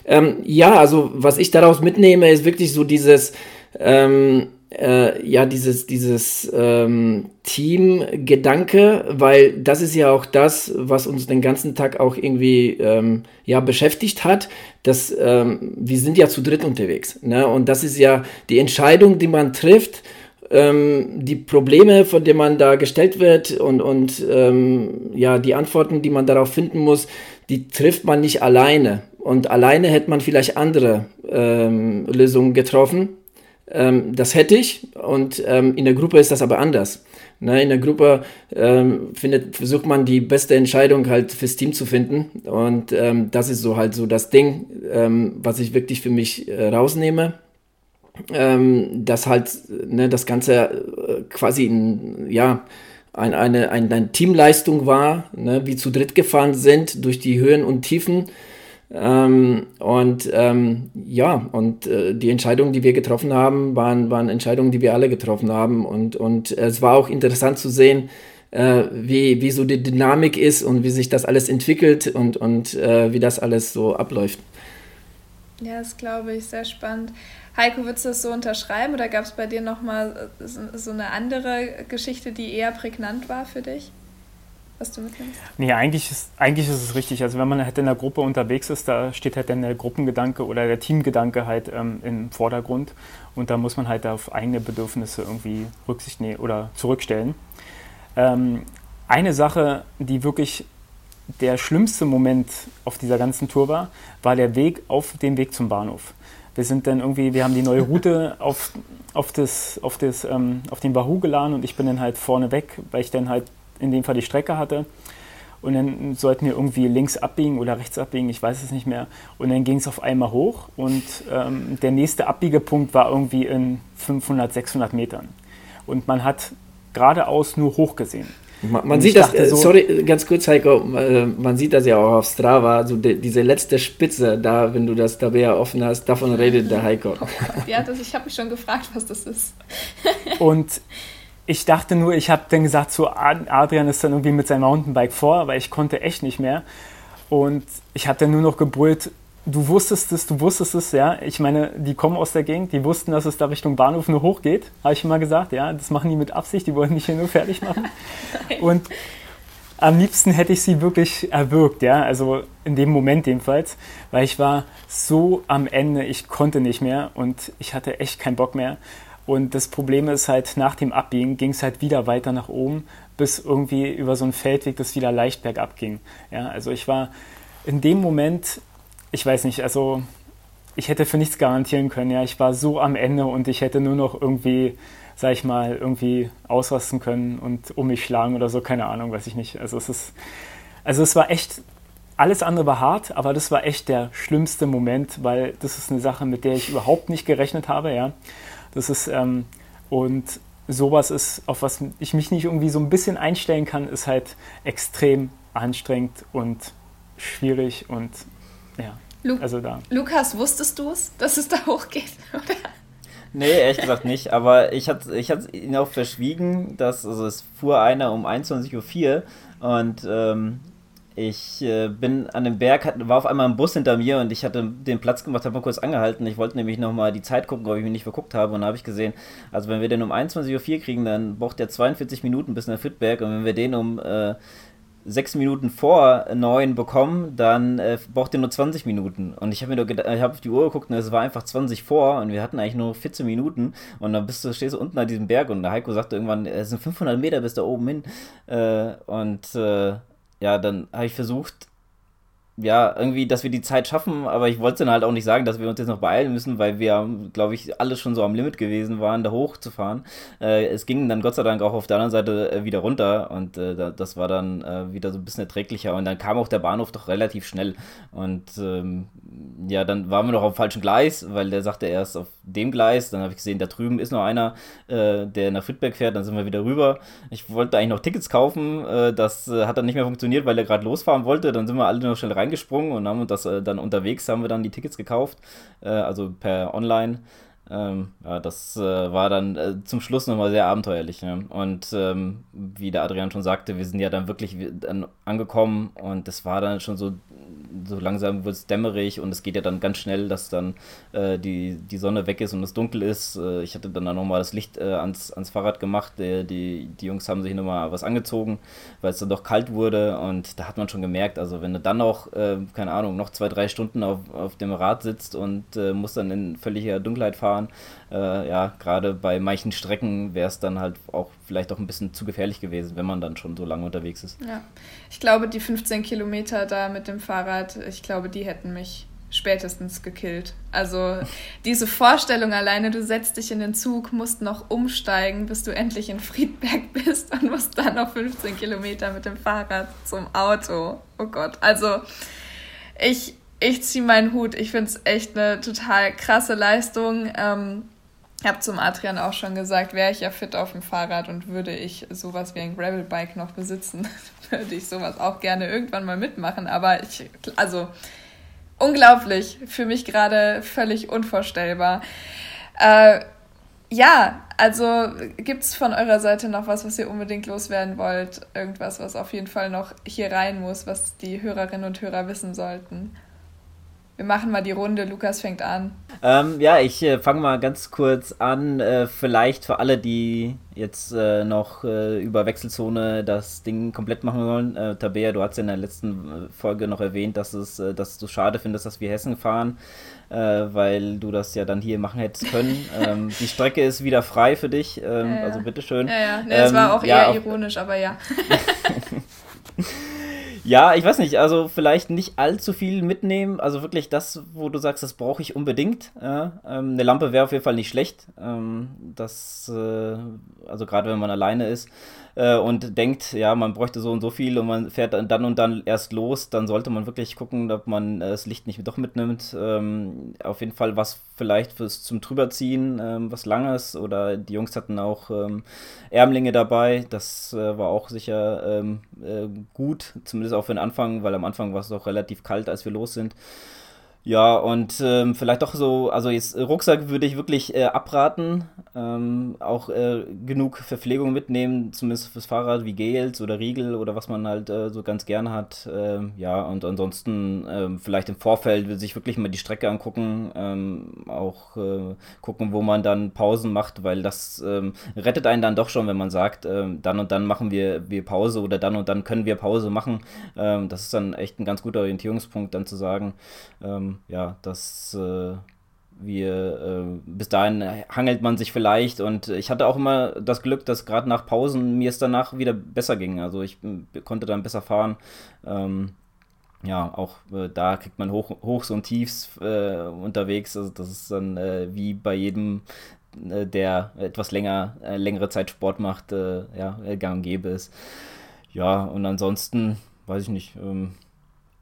Speaker 2: Ähm, ja, also was ich daraus mitnehme, ist wirklich so dieses, ähm, äh, ja, dieses, dieses ähm, Team-Gedanke, weil das ist ja auch das, was uns den ganzen Tag auch irgendwie ähm, ja, beschäftigt hat. Dass, ähm, wir sind ja zu dritt unterwegs. Ne? Und das ist ja die Entscheidung, die man trifft, ähm, die Probleme, von denen man da gestellt wird und, und ähm, ja, die Antworten, die man darauf finden muss, die trifft man nicht alleine. Und alleine hätte man vielleicht andere ähm, Lösungen getroffen ähm, das hätte ich und ähm, in der Gruppe ist das aber anders. Ne, in der Gruppe ähm, findet, versucht man die beste Entscheidung halt fürs Team zu finden und ähm, das ist so halt so das Ding, ähm, was ich wirklich für mich äh, rausnehme. Dass halt ne, das Ganze äh, quasi ein, ja, ein, eine, ein, eine Teamleistung war, ne, wie zu dritt gefahren sind durch die Höhen und Tiefen ähm, und ähm, ja, und äh, die Entscheidungen, die wir getroffen haben, waren, waren Entscheidungen, die wir alle getroffen haben. Und, und es war auch interessant zu sehen, äh, wie, wie so die Dynamik ist und wie sich das alles entwickelt und, und äh, wie das alles so abläuft.
Speaker 4: Ja, das glaube ich, sehr spannend. Heiko, würdest du das so unterschreiben oder gab es bei dir nochmal so eine andere Geschichte, die eher prägnant war für dich? Was du mitnimmst?
Speaker 3: Nee, eigentlich ist, eigentlich ist es richtig. Also wenn man halt in der Gruppe unterwegs ist, da steht halt dann der Gruppengedanke oder der Teamgedanke halt ähm, im Vordergrund. Und da muss man halt auf eigene Bedürfnisse irgendwie Rücksicht nehmen oder zurückstellen. Ähm, eine Sache, die wirklich der schlimmste Moment auf dieser ganzen Tour war, war der Weg auf dem Weg zum Bahnhof. Wir sind dann irgendwie, wir haben die neue Route auf, auf, das, auf, das, ähm, auf den Wahoo geladen und ich bin dann halt vorne weg, weil ich dann halt in dem Fall die Strecke hatte. Und dann sollten wir irgendwie links abbiegen oder rechts abbiegen, ich weiß es nicht mehr. Und dann ging es auf einmal hoch und ähm, der nächste Abbiegepunkt war irgendwie in 500, 600 Metern. Und man hat geradeaus nur hoch gesehen.
Speaker 2: Man, man sieht das, äh, so, sorry, ganz kurz, Heiko, äh, man sieht das ja auch auf Strava, so de, diese letzte Spitze, da, wenn du das Tabea offen hast, davon redet der Heiko. Oh
Speaker 4: ja, das, ich habe mich schon gefragt, was das ist.
Speaker 3: Und ich dachte nur, ich habe dann gesagt, so Adrian ist dann irgendwie mit seinem Mountainbike vor, aber ich konnte echt nicht mehr. Und ich habe dann nur noch gebrüllt, du wusstest es, du wusstest es, ja. Ich meine, die kommen aus der Gegend, die wussten, dass es da Richtung Bahnhof nur hochgeht, habe ich immer gesagt, ja. Das machen die mit Absicht, die wollen mich hier nur fertig machen. Und am liebsten hätte ich sie wirklich erwürgt, ja. Also in dem Moment jedenfalls, weil ich war so am Ende, ich konnte nicht mehr und ich hatte echt keinen Bock mehr. Und das Problem ist halt, nach dem Abbiegen ging es halt wieder weiter nach oben, bis irgendwie über so einen Feldweg das wieder leicht bergab ging. Ja, also ich war in dem Moment ich weiß nicht, also ich hätte für nichts garantieren können. Ja, ich war so am Ende und ich hätte nur noch irgendwie, sag ich mal, irgendwie ausrasten können und um mich schlagen oder so, keine Ahnung, weiß ich nicht. Also es ist, also es war echt, alles andere war hart, aber das war echt der schlimmste Moment, weil das ist eine Sache, mit der ich überhaupt nicht gerechnet habe, ja. Das ist, ähm, und sowas ist, auf was ich mich nicht irgendwie so ein bisschen einstellen kann, ist halt extrem anstrengend und schwierig und ja.
Speaker 4: Lu also da. Lukas, wusstest du es, dass es da hochgeht? Oder?
Speaker 1: Nee, ehrlich gesagt nicht. Aber ich hatte ich ihn auch verschwiegen, dass also es fuhr einer um 21.04 Uhr und ähm, ich äh, bin an dem Berg, hat, war auf einmal ein Bus hinter mir und ich hatte den Platz gemacht, habe mal kurz angehalten. Ich wollte nämlich nochmal die Zeit gucken, ob ich mich nicht verguckt habe. Und da habe ich gesehen, also wenn wir den um 21.04 Uhr kriegen, dann braucht der 42 Minuten bis nach Fitberg. Und wenn wir den um äh, sechs Minuten vor neun bekommen, dann äh, braucht ihr nur 20 Minuten. Und ich habe mir nur ich habe auf die Uhr geguckt und es war einfach 20 vor und wir hatten eigentlich nur 14 Minuten. Und dann bist du, stehst du unten an diesem Berg und der Heiko sagte irgendwann, es sind 500 Meter bis da oben hin. Äh, und äh, ja, dann habe ich versucht, ja, irgendwie, dass wir die Zeit schaffen, aber ich wollte dann halt auch nicht sagen, dass wir uns jetzt noch beeilen müssen, weil wir, glaube ich, alle schon so am Limit gewesen waren, da hochzufahren. Äh, es ging dann Gott sei Dank auch auf der anderen Seite äh, wieder runter und äh, das war dann äh, wieder so ein bisschen erträglicher und dann kam auch der Bahnhof doch relativ schnell und ähm, ja, dann waren wir noch auf dem falschen Gleis, weil der sagte erst auf dem Gleis, dann habe ich gesehen, da drüben ist noch einer, äh, der nach Friedberg fährt, dann sind wir wieder rüber. Ich wollte eigentlich noch Tickets kaufen, äh, das hat dann nicht mehr funktioniert, weil er gerade losfahren wollte, dann sind wir alle noch schnell rein reingesprungen und haben das äh, dann unterwegs haben wir dann die Tickets gekauft, äh, also per Online. Ähm, ja, das äh, war dann äh, zum Schluss nochmal sehr abenteuerlich. Ne? Und ähm, wie der Adrian schon sagte, wir sind ja dann wirklich dann angekommen und das war dann schon so so langsam wird es dämmerig und es geht ja dann ganz schnell, dass dann äh, die, die Sonne weg ist und es dunkel ist. Äh, ich hatte dann, dann nochmal das Licht äh, ans, ans Fahrrad gemacht. Die, die, Jungs haben sich nochmal was angezogen, weil es dann doch kalt wurde und da hat man schon gemerkt, also wenn du dann noch, äh, keine Ahnung, noch zwei, drei Stunden auf, auf dem Rad sitzt und äh, musst dann in völliger Dunkelheit fahren, äh, ja, gerade bei manchen Strecken wäre es dann halt auch vielleicht auch ein bisschen zu gefährlich gewesen, wenn man dann schon so lange unterwegs ist.
Speaker 4: Ja, ich glaube, die 15 Kilometer da mit dem Fahrrad, ich glaube, die hätten mich spätestens gekillt. Also diese Vorstellung alleine, du setzt dich in den Zug, musst noch umsteigen, bis du endlich in Friedberg bist und musst dann noch 15 Kilometer mit dem Fahrrad zum Auto. Oh Gott, also ich, ich ziehe meinen Hut. Ich finde es echt eine total krasse Leistung. Ähm, ich habe zum Adrian auch schon gesagt, wäre ich ja fit auf dem Fahrrad und würde ich sowas wie ein Gravelbike noch besitzen, würde ich sowas auch gerne irgendwann mal mitmachen. Aber ich, also unglaublich, für mich gerade völlig unvorstellbar. Äh, ja, also gibt es von eurer Seite noch was, was ihr unbedingt loswerden wollt? Irgendwas, was auf jeden Fall noch hier rein muss, was die Hörerinnen und Hörer wissen sollten? Wir machen mal die Runde. Lukas fängt an.
Speaker 1: Ähm, ja, ich äh, fange mal ganz kurz an. Äh, vielleicht für alle, die jetzt äh, noch äh, über Wechselzone das Ding komplett machen wollen. Äh, Tabea, du hast ja in der letzten äh, Folge noch erwähnt, dass, es, dass du schade findest, dass wir Hessen fahren, weil du das ja dann hier machen hättest können. ähm, die Strecke ist wieder frei für dich, ähm, ja, ja. also bitteschön.
Speaker 4: Ja, ja. Nee, das war ähm, auch eher ja, ironisch, aber ja.
Speaker 1: Ja, ich weiß nicht, also vielleicht nicht allzu viel mitnehmen. Also wirklich das, wo du sagst, das brauche ich unbedingt. Ja, ähm, eine Lampe wäre auf jeden Fall nicht schlecht. Ähm, das, äh, also gerade wenn man alleine ist äh, und denkt, ja, man bräuchte so und so viel und man fährt dann und dann erst los, dann sollte man wirklich gucken, ob man äh, das Licht nicht doch mitnimmt. Ähm, auf jeden Fall was vielleicht fürs zum drüberziehen, ähm, was Langes oder die Jungs hatten auch ähm, Ärmlinge dabei. Das äh, war auch sicher ähm, äh, gut, zumindest auch für den Anfang, weil am Anfang war es auch relativ kalt, als wir los sind. Ja, und ähm, vielleicht doch so, also jetzt Rucksack würde ich wirklich äh, abraten. Ähm, auch äh, genug Verpflegung mitnehmen, zumindest fürs Fahrrad, wie Gels oder Riegel oder was man halt äh, so ganz gerne hat. Ähm, ja, und ansonsten ähm, vielleicht im Vorfeld sich wirklich mal die Strecke angucken, ähm, auch äh, gucken, wo man dann Pausen macht, weil das ähm, rettet einen dann doch schon, wenn man sagt, dann und dann machen wir, wir Pause oder dann und dann können wir Pause machen. Das ist dann echt ein ganz guter Orientierungspunkt, dann zu sagen, ja, dass äh, wir äh, bis dahin hangelt man sich vielleicht und ich hatte auch immer das Glück, dass gerade nach Pausen mir es danach wieder besser ging. Also ich konnte dann besser fahren. Ähm, ja, auch äh, da kriegt man Hoch, Hochs und Tiefs äh, unterwegs. Also das ist dann äh, wie bei jedem, äh, der etwas länger, längere Zeit Sport macht, ja, gang und gäbe ist. Ja, und ansonsten, weiß ich nicht, ähm,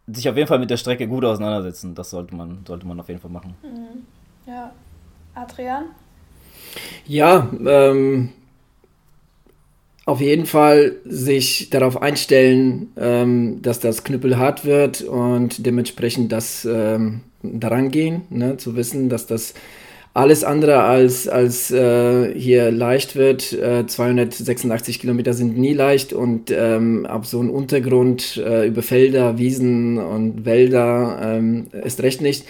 Speaker 1: sich auf jeden Fall mit der Strecke gut auseinandersetzen. Das sollte man, sollte man auf jeden Fall machen.
Speaker 4: Mhm. Ja. Adrian?
Speaker 2: Ja, ähm, auf jeden Fall sich darauf einstellen, ähm, dass das knüppelhart wird und dementsprechend das ähm, daran gehen, ne? zu wissen, dass das alles andere als, als äh, hier leicht wird. Äh, 286 Kilometer sind nie leicht und ähm, ab so einem Untergrund äh, über Felder, Wiesen und Wälder ähm, ist recht nicht.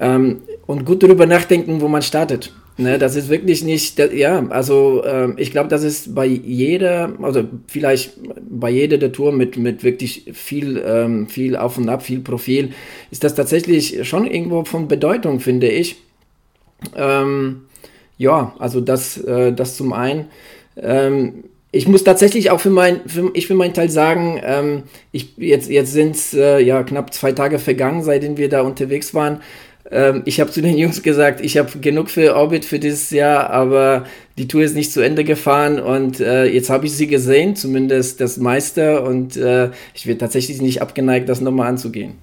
Speaker 2: Ähm, und gut darüber nachdenken, wo man startet. Ne, das ist wirklich nicht, das, ja, also äh, ich glaube, das ist bei jeder, also vielleicht bei jeder der Tour mit, mit wirklich viel, ähm, viel Auf und Ab, viel Profil, ist das tatsächlich schon irgendwo von Bedeutung, finde ich. Ähm, ja, also das, äh, das zum einen. Ähm, ich muss tatsächlich auch für mein, für, ich für meinen Teil sagen, ähm, ich, jetzt, jetzt sind es äh, ja knapp zwei Tage vergangen, seitdem wir da unterwegs waren. Ähm, ich habe zu den Jungs gesagt, ich habe genug für Orbit für dieses Jahr, aber die Tour ist nicht zu Ende gefahren und äh, jetzt habe ich sie gesehen, zumindest das meiste, und äh, ich werde tatsächlich nicht abgeneigt, das nochmal anzugehen.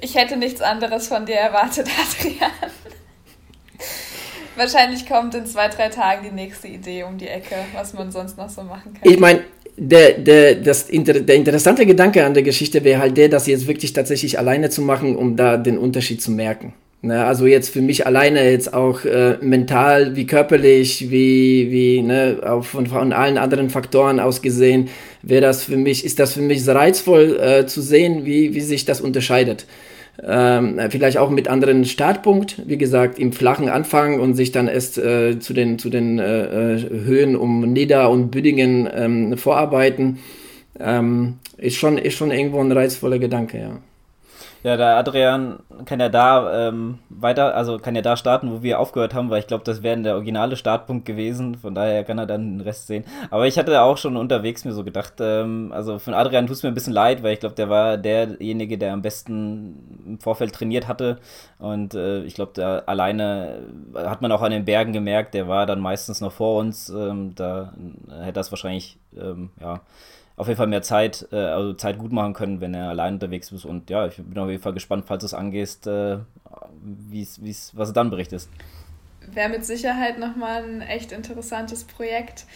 Speaker 4: Ich hätte nichts anderes von dir erwartet, Adrian. Wahrscheinlich kommt in zwei, drei Tagen die nächste Idee um die Ecke, was man sonst noch so machen kann.
Speaker 2: Ich meine, der, der, das, der interessante Gedanke an der Geschichte wäre halt der, das jetzt wirklich tatsächlich alleine zu machen, um da den Unterschied zu merken. Ne, also jetzt für mich alleine jetzt auch äh, mental wie körperlich, wie, wie ne, auch von, von allen anderen Faktoren aus gesehen, wäre das für mich, ist das für mich reizvoll äh, zu sehen, wie, wie sich das unterscheidet. Ähm, vielleicht auch mit anderen Startpunkt, wie gesagt, im flachen Anfang und sich dann erst äh, zu den, zu den äh, äh Höhen um Nieder- und Büdingen ähm, vorarbeiten, ähm, ist, schon, ist schon irgendwo ein reizvoller Gedanke, ja.
Speaker 1: Ja, der Adrian kann ja da ähm, weiter, also kann ja da starten, wo wir aufgehört haben, weil ich glaube, das wäre der originale Startpunkt gewesen. Von daher kann er dann den Rest sehen. Aber ich hatte auch schon unterwegs mir so gedacht, ähm, also von Adrian tut es mir ein bisschen leid, weil ich glaube, der war derjenige, der am besten im Vorfeld trainiert hatte. Und äh, ich glaube, da alleine hat man auch an den Bergen gemerkt, der war dann meistens noch vor uns. Ähm, da hätte das wahrscheinlich, ähm, ja auf jeden Fall mehr Zeit, äh, also Zeit gut machen können, wenn er allein unterwegs ist. Und ja, ich bin auf jeden Fall gespannt, falls du es angehst, äh, wie's, wie's, was du dann berichtest.
Speaker 4: Wäre mit Sicherheit nochmal ein echt interessantes Projekt.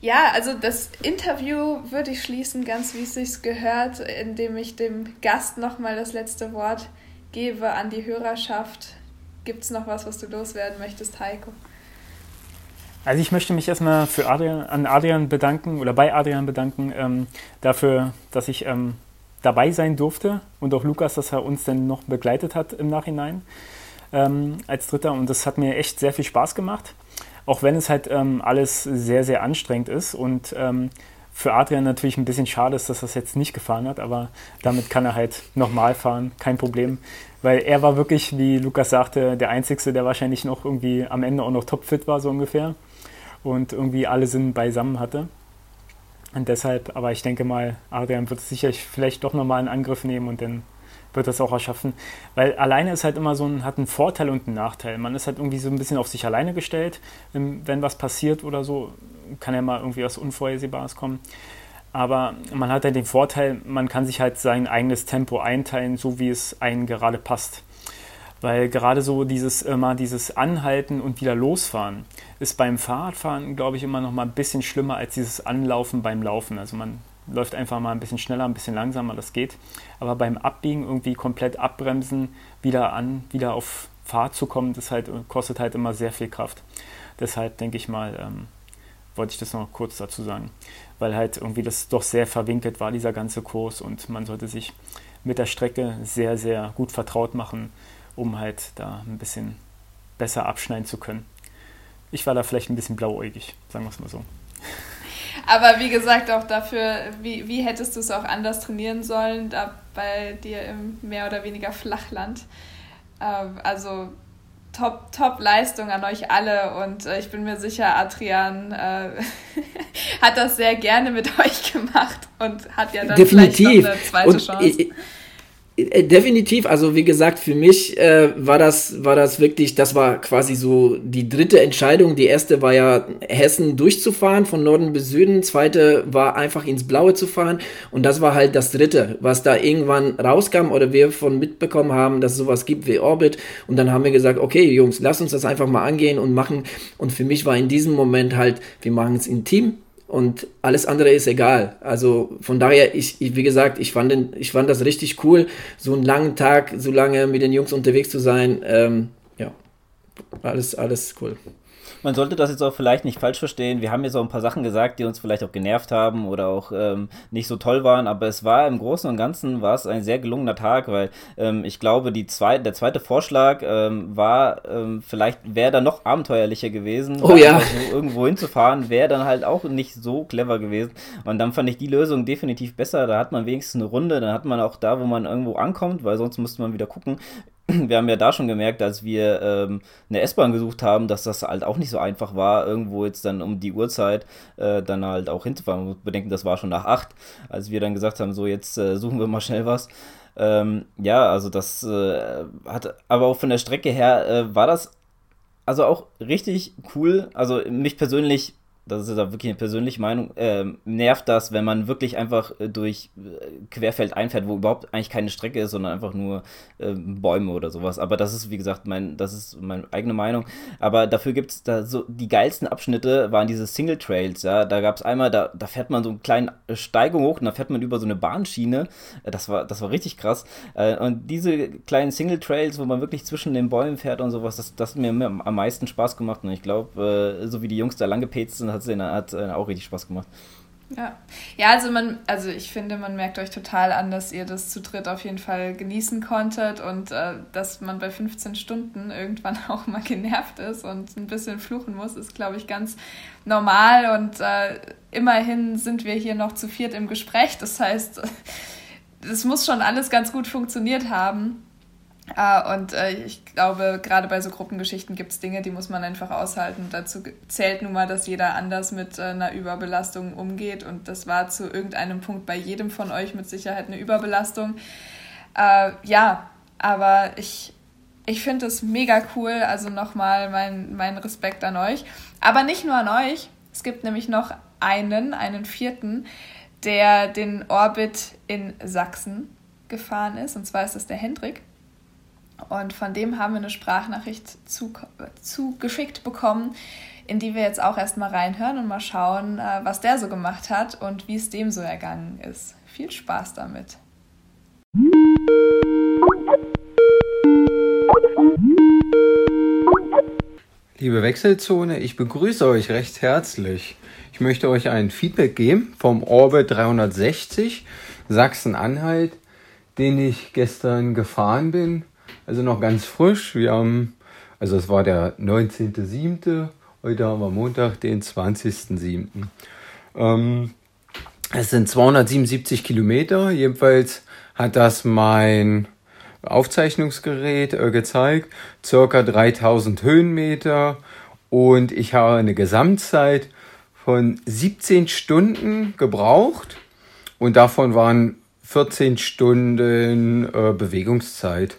Speaker 4: Ja, also das Interview würde ich schließen, ganz wie es sich gehört, indem ich dem Gast nochmal das letzte Wort gebe an die Hörerschaft. Gibt es noch was, was du loswerden möchtest, Heiko?
Speaker 3: Also ich möchte mich erstmal für Adrian, an Adrian bedanken oder bei Adrian bedanken ähm, dafür, dass ich ähm, dabei sein durfte und auch Lukas, dass er uns dann noch begleitet hat im Nachhinein ähm, als Dritter und das hat mir echt sehr viel Spaß gemacht, auch wenn es halt ähm, alles sehr, sehr anstrengend ist und ähm, für Adrian natürlich ein bisschen schade ist, dass er es jetzt nicht gefahren hat, aber damit kann er halt nochmal fahren, kein Problem. Weil er war wirklich, wie Lukas sagte, der Einzige, der wahrscheinlich noch irgendwie am Ende auch noch topfit war, so ungefähr und irgendwie alle Sinn beisammen hatte. Und deshalb, aber ich denke mal, Adrian wird sicherlich vielleicht doch nochmal einen Angriff nehmen und dann wird das auch erschaffen. Weil alleine ist halt immer so ein, hat einen Vorteil und einen Nachteil. Man ist halt irgendwie so ein bisschen auf sich alleine gestellt. Wenn was passiert oder so, kann ja mal irgendwie was Unvorhersehbares kommen. Aber man hat halt den Vorteil, man kann sich halt sein eigenes Tempo einteilen, so wie es einem gerade passt. Weil gerade so dieses immer dieses Anhalten und wieder losfahren ist beim Fahrradfahren, glaube ich, immer noch mal ein bisschen schlimmer als dieses Anlaufen beim Laufen. Also man läuft einfach mal ein bisschen schneller, ein bisschen langsamer, das geht. Aber beim Abbiegen irgendwie komplett abbremsen, wieder an, wieder auf Fahrt zu kommen, das halt, kostet halt immer sehr viel Kraft. Deshalb denke ich mal, ähm, wollte ich das noch kurz dazu sagen. Weil halt irgendwie das doch sehr verwinkelt war, dieser ganze Kurs. Und man sollte sich mit der Strecke sehr, sehr gut vertraut machen, um halt da ein bisschen besser abschneiden zu können. Ich war da vielleicht ein bisschen blauäugig, sagen wir es mal so.
Speaker 4: Aber wie gesagt, auch dafür, wie, wie hättest du es auch anders trainieren sollen, da bei dir im mehr oder weniger Flachland? Ähm, also Top, Top Leistung an euch alle und äh, ich bin mir sicher, Adrian äh, hat das sehr gerne mit euch gemacht und hat ja dann
Speaker 2: Definitiv.
Speaker 4: vielleicht noch eine zweite
Speaker 2: und
Speaker 4: Chance.
Speaker 2: Ich, Definitiv, also wie gesagt, für mich äh, war das war das wirklich, das war quasi so die dritte Entscheidung. Die erste war ja Hessen durchzufahren von Norden bis Süden, zweite war einfach ins Blaue zu fahren. Und das war halt das dritte, was da irgendwann rauskam oder wir von mitbekommen haben, dass es sowas gibt wie Orbit. Und dann haben wir gesagt, okay Jungs, lass uns das einfach mal angehen und machen. Und für mich war in diesem Moment halt, wir machen es in Team, und alles andere ist egal. Also von daher, ich, ich wie gesagt, ich fand, den, ich fand das richtig cool, so einen langen Tag, so lange mit den Jungs unterwegs zu sein. Ähm, ja, alles, alles cool
Speaker 1: man sollte das jetzt auch vielleicht nicht falsch verstehen. Wir haben jetzt auch ein paar Sachen gesagt, die uns vielleicht auch genervt haben oder auch ähm, nicht so toll waren, aber es war im Großen und Ganzen war es ein sehr gelungener Tag, weil ähm, ich glaube, die zwei, der zweite Vorschlag ähm, war, ähm, vielleicht wäre da noch abenteuerlicher gewesen.
Speaker 2: Oh ja.
Speaker 1: So irgendwo hinzufahren, wäre dann halt auch nicht so clever gewesen. Und dann fand ich die Lösung definitiv besser. Da hat man wenigstens eine Runde, dann hat man auch da, wo man irgendwo ankommt, weil sonst müsste man wieder gucken, wir haben ja da schon gemerkt, als wir ähm, eine S-Bahn gesucht haben, dass das halt auch nicht so einfach war, irgendwo jetzt dann um die Uhrzeit äh, dann halt auch hinzufahren. Man muss bedenken, das war schon nach acht, als wir dann gesagt haben, so jetzt äh, suchen wir mal schnell was. Ähm, ja, also das äh, hat, aber auch von der Strecke her äh, war das also auch richtig cool. Also mich persönlich das ist da wirklich eine persönliche Meinung, äh, nervt das, wenn man wirklich einfach äh, durch äh, Querfeld einfährt, wo überhaupt eigentlich keine Strecke ist, sondern einfach nur äh, Bäume oder sowas. Aber das ist, wie gesagt, mein, das ist meine eigene Meinung. Aber dafür gibt es da so, die geilsten Abschnitte waren diese Single Trails, ja. Da gab es einmal, da, da fährt man so eine kleine Steigung hoch und da fährt man über so eine Bahnschiene. Äh, das war, das war richtig krass. Äh, und diese kleinen Single Trails, wo man wirklich zwischen den Bäumen fährt und sowas, das, das hat mir am meisten Spaß gemacht. Und ich glaube, so wie die Jungs da lang gepetzt sind, hat hat äh, auch richtig Spaß gemacht.
Speaker 4: Ja. ja, also man, also ich finde, man merkt euch total an, dass ihr das zu dritt auf jeden Fall genießen konntet und äh, dass man bei 15 Stunden irgendwann auch mal genervt ist und ein bisschen fluchen muss, ist, glaube ich, ganz normal und äh, immerhin sind wir hier noch zu viert im Gespräch. Das heißt, es muss schon alles ganz gut funktioniert haben. Uh, und äh, ich glaube, gerade bei so Gruppengeschichten gibt es Dinge, die muss man einfach aushalten. Dazu zählt nun mal, dass jeder anders mit äh, einer Überbelastung umgeht. Und das war zu irgendeinem Punkt bei jedem von euch mit Sicherheit eine Überbelastung. Uh, ja, aber ich, ich finde es mega cool. Also nochmal mein, mein Respekt an euch. Aber nicht nur an euch. Es gibt nämlich noch einen, einen vierten, der den Orbit in Sachsen gefahren ist. Und zwar ist das der Hendrik. Und von dem haben wir eine Sprachnachricht zugeschickt zu bekommen, in die wir jetzt auch erstmal reinhören und mal schauen, äh, was der so gemacht hat und wie es dem so ergangen ist. Viel Spaß damit.
Speaker 5: Liebe Wechselzone, ich begrüße euch recht herzlich. Ich möchte euch ein Feedback geben vom Orbit 360 Sachsen-Anhalt, den ich gestern gefahren bin also noch ganz frisch. Wir haben, also es war der 19.07. Heute haben wir Montag, den 20.07. Ähm, es sind 277 Kilometer. Jedenfalls hat das mein Aufzeichnungsgerät äh, gezeigt. Circa 3000 Höhenmeter. Und ich habe eine Gesamtzeit von 17 Stunden gebraucht und davon waren 14 Stunden äh, Bewegungszeit.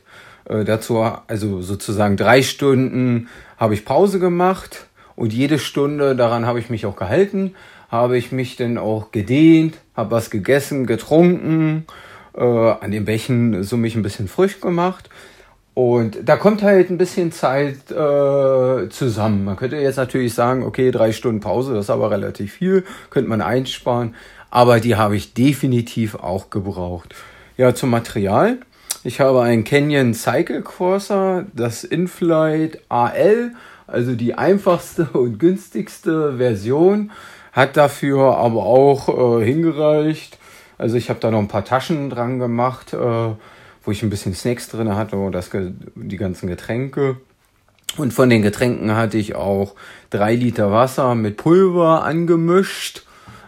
Speaker 5: Äh, dazu, also sozusagen drei Stunden habe ich Pause gemacht und jede Stunde, daran habe ich mich auch gehalten, habe ich mich dann auch gedehnt, habe was gegessen, getrunken, äh, an den Bächen so mich ein bisschen frisch gemacht. Und da kommt halt ein bisschen Zeit äh, zusammen. Man könnte jetzt natürlich sagen, okay, drei Stunden Pause, das ist aber relativ viel, könnte man einsparen. Aber die habe ich definitiv auch gebraucht. Ja, zum Material. Ich habe einen Canyon Cycle Crosser, das Inflight AL, also die einfachste und günstigste Version, hat dafür aber auch äh, hingereicht. Also ich habe da noch ein paar Taschen dran gemacht, äh, wo ich ein bisschen Snacks drin hatte und das, die ganzen Getränke. Und von den Getränken hatte ich auch drei Liter Wasser mit Pulver angemischt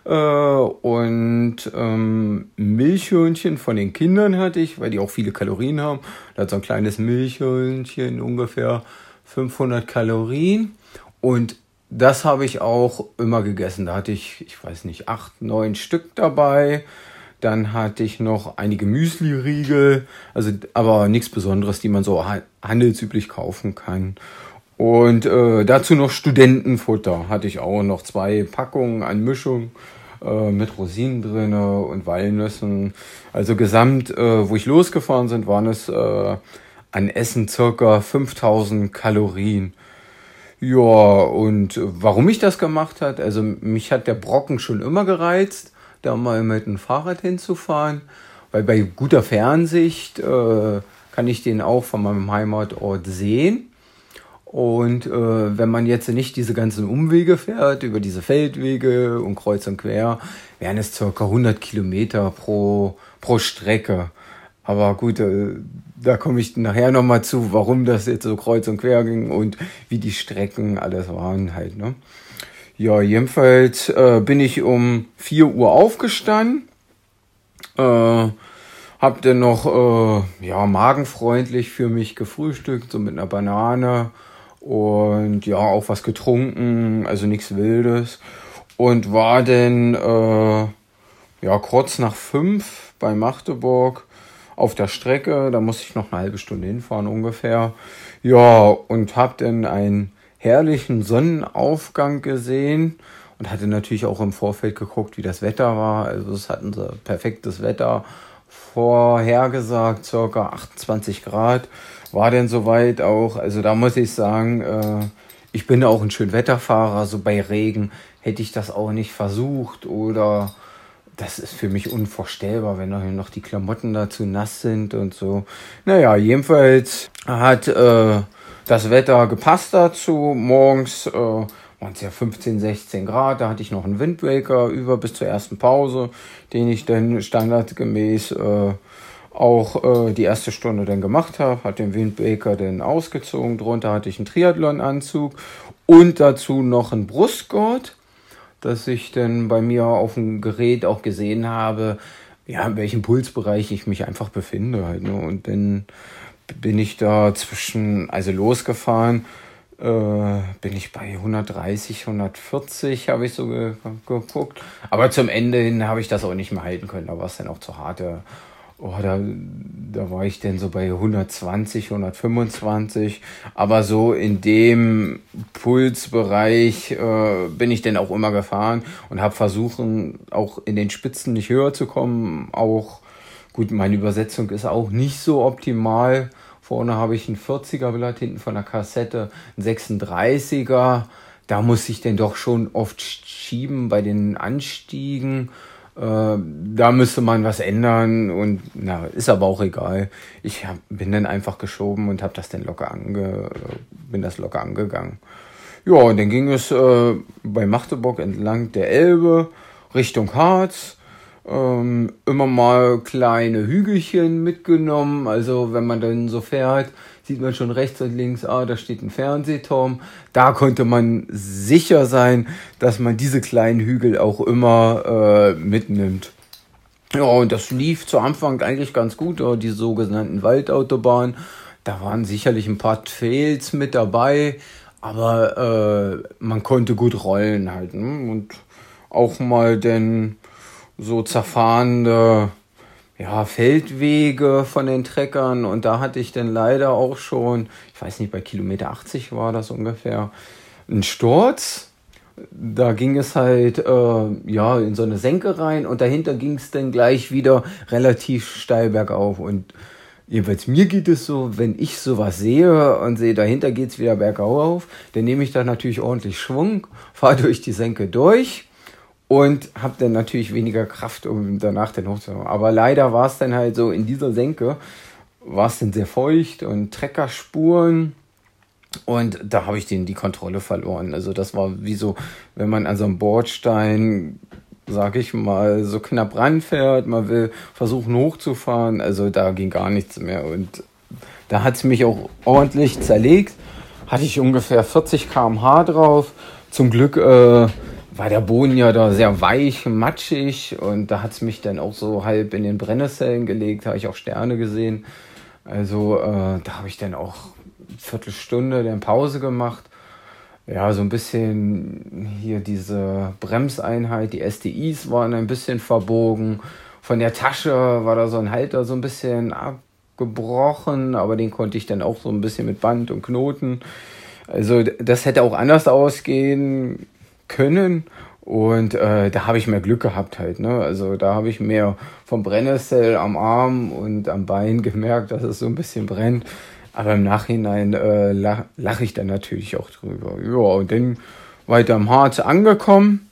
Speaker 5: äh, und ähm, Milchhörnchen von den Kindern hatte ich, weil die auch viele Kalorien haben. Da hat so ein kleines Milchhörnchen ungefähr 500 Kalorien. Und das habe ich auch immer gegessen. Da hatte ich, ich weiß nicht, acht, neun Stück dabei. Dann hatte ich noch einige Müsli-Riegel, also aber nichts Besonderes, die man so handelsüblich kaufen kann. Und äh, dazu noch Studentenfutter hatte ich auch noch zwei Packungen an Mischung äh, mit Rosinen drin und Walnüssen. Also gesamt, äh, wo ich losgefahren sind, waren es äh, an Essen circa 5000 Kalorien. Ja, und warum ich das gemacht hat, also mich hat der Brocken schon immer gereizt, da mal mit dem Fahrrad hinzufahren, weil bei guter Fernsicht äh, kann ich den auch von meinem Heimatort sehen. Und äh, wenn man jetzt nicht diese ganzen Umwege fährt, über diese Feldwege und kreuz und quer, wären es circa 100 Kilometer pro, pro Strecke. Aber gut, äh, da komme ich nachher nochmal zu, warum das jetzt so kreuz und quer ging und wie die Strecken alles waren halt. Ne? Ja, jedenfalls äh, bin ich um 4 Uhr aufgestanden. Äh, hab dann noch äh, ja, magenfreundlich für mich gefrühstückt, so mit einer Banane und ja, auch was getrunken, also nichts Wildes. Und war dann äh, ja kurz nach fünf bei Magdeburg auf der Strecke. Da musste ich noch eine halbe Stunde hinfahren ungefähr. Ja, und hab dann einen herrlichen Sonnenaufgang gesehen und hatte natürlich auch im Vorfeld geguckt, wie das Wetter war. Also es hatten sie perfektes Wetter vorhergesagt, circa 28 Grad war denn soweit auch. Also da muss ich sagen, äh, ich bin auch ein Schönwetterfahrer. So bei Regen hätte ich das auch nicht versucht oder das ist für mich unvorstellbar, wenn noch die Klamotten dazu nass sind und so. Naja, jedenfalls hat äh, das Wetter gepasst dazu. Morgens äh, waren es ja 15, 16 Grad. Da hatte ich noch einen Windbreaker über bis zur ersten Pause, den ich dann standardgemäß äh, auch äh, die erste Stunde dann gemacht habe, hat den Windbreaker dann ausgezogen, drunter hatte ich einen Triathlon-Anzug und dazu noch einen Brustgurt, dass ich dann bei mir auf dem Gerät auch gesehen habe, ja, in welchem Pulsbereich ich mich einfach befinde halt, ne? Und dann bin ich da zwischen, also losgefahren, äh, bin ich bei 130, 140 habe ich so ge geguckt. Aber zum Ende hin habe ich das auch nicht mehr halten können, da war es dann auch zu hart. Oh, da, da war ich denn so bei 120, 125. Aber so in dem Pulsbereich äh, bin ich denn auch immer gefahren und habe versucht, auch in den Spitzen nicht höher zu kommen. Auch, gut, meine Übersetzung ist auch nicht so optimal. Vorne habe ich ein 40er Blatt, hinten von der Kassette ein 36er. Da muss ich denn doch schon oft schieben bei den Anstiegen. Äh, da müsste man was ändern und na, ist aber auch egal. Ich hab, bin dann einfach geschoben und habe das dann locker ange, bin das locker angegangen. Ja, und dann ging es äh, bei Magdeburg entlang der Elbe Richtung Harz. Ähm, immer mal kleine Hügelchen mitgenommen. Also wenn man dann so fährt, sieht man schon rechts und links, ah, da steht ein Fernsehturm. Da konnte man sicher sein, dass man diese kleinen Hügel auch immer äh, mitnimmt. Ja, und das lief zu Anfang eigentlich ganz gut, die sogenannten Waldautobahnen. Da waren sicherlich ein paar Trails mit dabei, aber äh, man konnte gut rollen halt. Ne? Und auch mal denn so zerfahrende ja, Feldwege von den Treckern und da hatte ich dann leider auch schon, ich weiß nicht, bei Kilometer 80 war das ungefähr, einen Sturz. Da ging es halt äh, ja in so eine Senke rein und dahinter ging es dann gleich wieder relativ steil bergauf und Jedenfalls mir geht es so, wenn ich sowas sehe und sehe, dahinter geht es wieder bergauf, dann nehme ich da natürlich ordentlich Schwung, fahre durch die Senke durch und habe dann natürlich weniger Kraft, um danach den hochzukommen. Aber leider war es dann halt so, in dieser Senke war es dann sehr feucht und Treckerspuren und da habe ich den die Kontrolle verloren. Also das war wie so, wenn man an so einem Bordstein sag ich mal, so knapp ranfährt, man will versuchen hochzufahren, also da ging gar nichts mehr und da hat es mich auch ordentlich zerlegt. Hatte ich ungefähr 40 km/h drauf. Zum Glück äh, war der Boden ja da sehr weich, matschig und da hat es mich dann auch so halb in den Brennnesseln gelegt, habe ich auch Sterne gesehen. Also äh, da habe ich dann auch eine Viertelstunde dann Pause gemacht ja, so ein bisschen hier diese Bremseinheit, die SDIs waren ein bisschen verbogen. Von der Tasche war da so ein Halter so ein bisschen abgebrochen, aber den konnte ich dann auch so ein bisschen mit Band und Knoten. Also das hätte auch anders ausgehen können. Und äh, da habe ich mehr Glück gehabt halt. Ne? Also da habe ich mehr vom Brennnessel am Arm und am Bein gemerkt, dass es so ein bisschen brennt. Aber im Nachhinein äh, lache lach ich dann natürlich auch drüber. Ja, und dann weiter im Harz angekommen.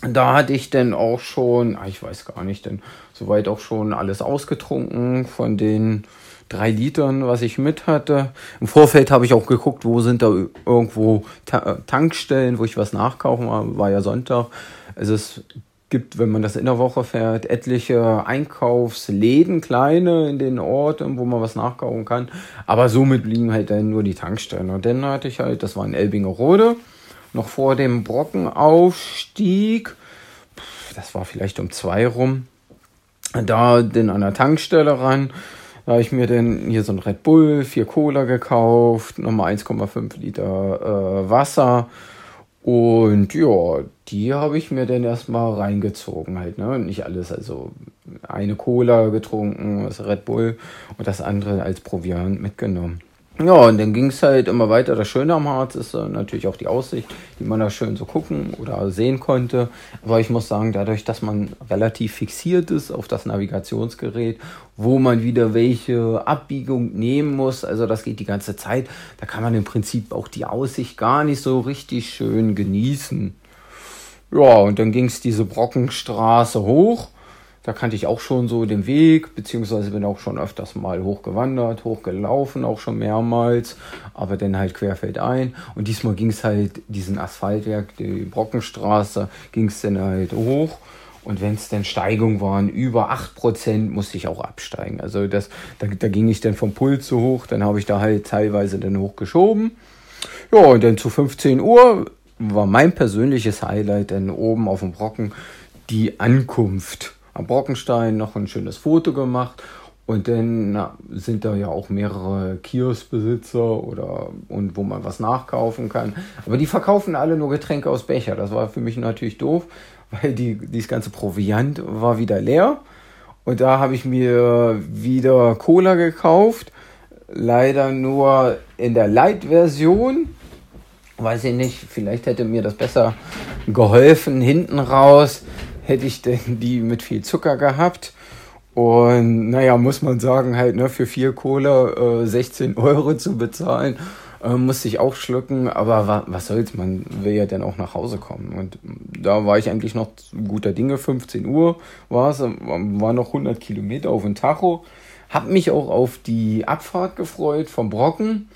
Speaker 5: Da hatte ich dann auch schon, ah, ich weiß gar nicht, denn soweit auch schon alles ausgetrunken von den drei Litern, was ich mit hatte. Im Vorfeld habe ich auch geguckt, wo sind da irgendwo Ta Tankstellen, wo ich was nachkaufen war. War ja Sonntag. Also es gibt, wenn man das in der Woche fährt, etliche Einkaufsläden, kleine in den Orten, wo man was nachkaufen kann. Aber somit blieben halt dann nur die Tankstellen. Und dann hatte ich halt, das war in Elbingerode, noch vor dem Brockenaufstieg, das war vielleicht um zwei rum, da denn an der Tankstelle ran. Da habe ich mir dann hier so ein Red Bull, vier Cola gekauft, nochmal 1,5 Liter äh, Wasser und ja, die habe ich mir dann erstmal reingezogen halt, ne? Nicht alles, also eine Cola getrunken, das Red Bull und das andere als Proviant mitgenommen. Ja, und dann ging es halt immer weiter. Das Schöne am Harz ist äh, natürlich auch die Aussicht, die man da schön so gucken oder sehen konnte. Aber ich muss sagen, dadurch, dass man relativ fixiert ist auf das Navigationsgerät, wo man wieder welche Abbiegung nehmen muss, also das geht die ganze Zeit, da kann man im Prinzip auch die Aussicht gar nicht so richtig schön genießen. Ja, und dann ging es diese Brockenstraße hoch da kannte ich auch schon so den Weg, beziehungsweise bin auch schon öfters mal hochgewandert, hochgelaufen, auch schon mehrmals, aber dann halt querfeldein. Und diesmal ging es halt diesen Asphaltwerk, die Brockenstraße, ging es dann halt hoch. Und wenn es dann Steigung waren, über 8%, musste ich auch absteigen. Also das, da, da ging ich dann vom Puls so hoch, dann habe ich da halt teilweise dann hochgeschoben. Ja, und dann zu 15 Uhr war mein persönliches Highlight dann oben auf dem Brocken die Ankunft am Brockenstein noch ein schönes Foto gemacht. Und dann na, sind da ja auch mehrere Kioskbesitzer oder und wo man was nachkaufen kann. Aber die verkaufen alle nur Getränke aus Becher. Das war für mich natürlich doof, weil die, dieses ganze Proviant war wieder leer. Und da habe ich mir wieder Cola gekauft. Leider nur in der Light-Version. Weiß ich nicht, vielleicht hätte mir das besser geholfen hinten raus hätte ich denn die mit viel Zucker gehabt. Und naja, muss man sagen, halt, ne, für vier Cola äh, 16 Euro zu bezahlen, äh, musste ich auch schlucken. Aber wa was soll's, man will ja dann auch nach Hause kommen. Und da war ich eigentlich noch guter Dinge. 15 Uhr war es, war noch 100 Kilometer auf dem Tacho. Hab mich auch auf die Abfahrt gefreut vom Brocken.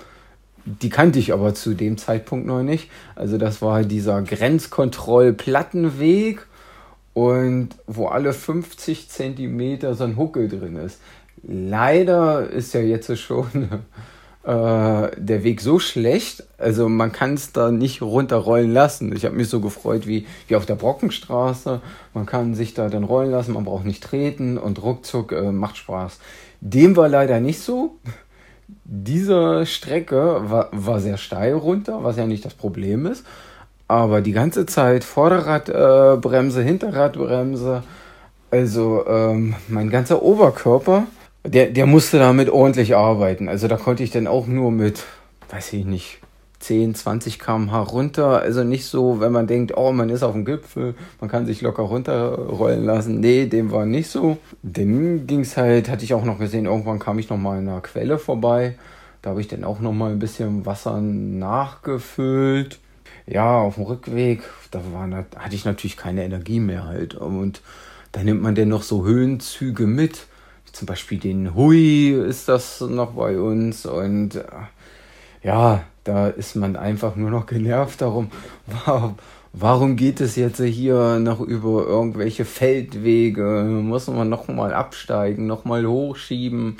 Speaker 5: Die kannte ich aber zu dem Zeitpunkt noch nicht. Also das war dieser Grenzkontroll-Plattenweg und wo alle 50 Zentimeter so ein Huckel drin ist. Leider ist ja jetzt schon äh, der Weg so schlecht, also man kann es da nicht runterrollen lassen. Ich habe mich so gefreut wie, wie auf der Brockenstraße. Man kann sich da dann rollen lassen, man braucht nicht treten und ruckzuck äh, macht Spaß. Dem war leider nicht so. diese Strecke war, war sehr steil runter, was ja nicht das Problem ist. Aber die ganze Zeit Vorderradbremse, äh, Hinterradbremse, also ähm, mein ganzer Oberkörper, der, der musste damit ordentlich arbeiten. Also da konnte ich dann auch nur mit, weiß ich nicht, 10, 20 km/h runter. Also nicht so, wenn man denkt, oh, man ist auf dem Gipfel, man kann sich locker runterrollen lassen. Nee, dem war nicht so. Dann ging es halt, hatte ich auch noch gesehen, irgendwann kam ich noch mal in einer Quelle vorbei. Da habe ich dann auch noch mal ein bisschen Wasser nachgefüllt. Ja, auf dem Rückweg, da war, hatte ich natürlich keine Energie mehr halt. Und da nimmt man dann noch so Höhenzüge mit. Zum Beispiel den Hui ist das noch bei uns. Und äh, ja, da ist man einfach nur noch genervt darum, warum geht es jetzt hier noch über irgendwelche Feldwege? Muss man nochmal absteigen, nochmal hochschieben?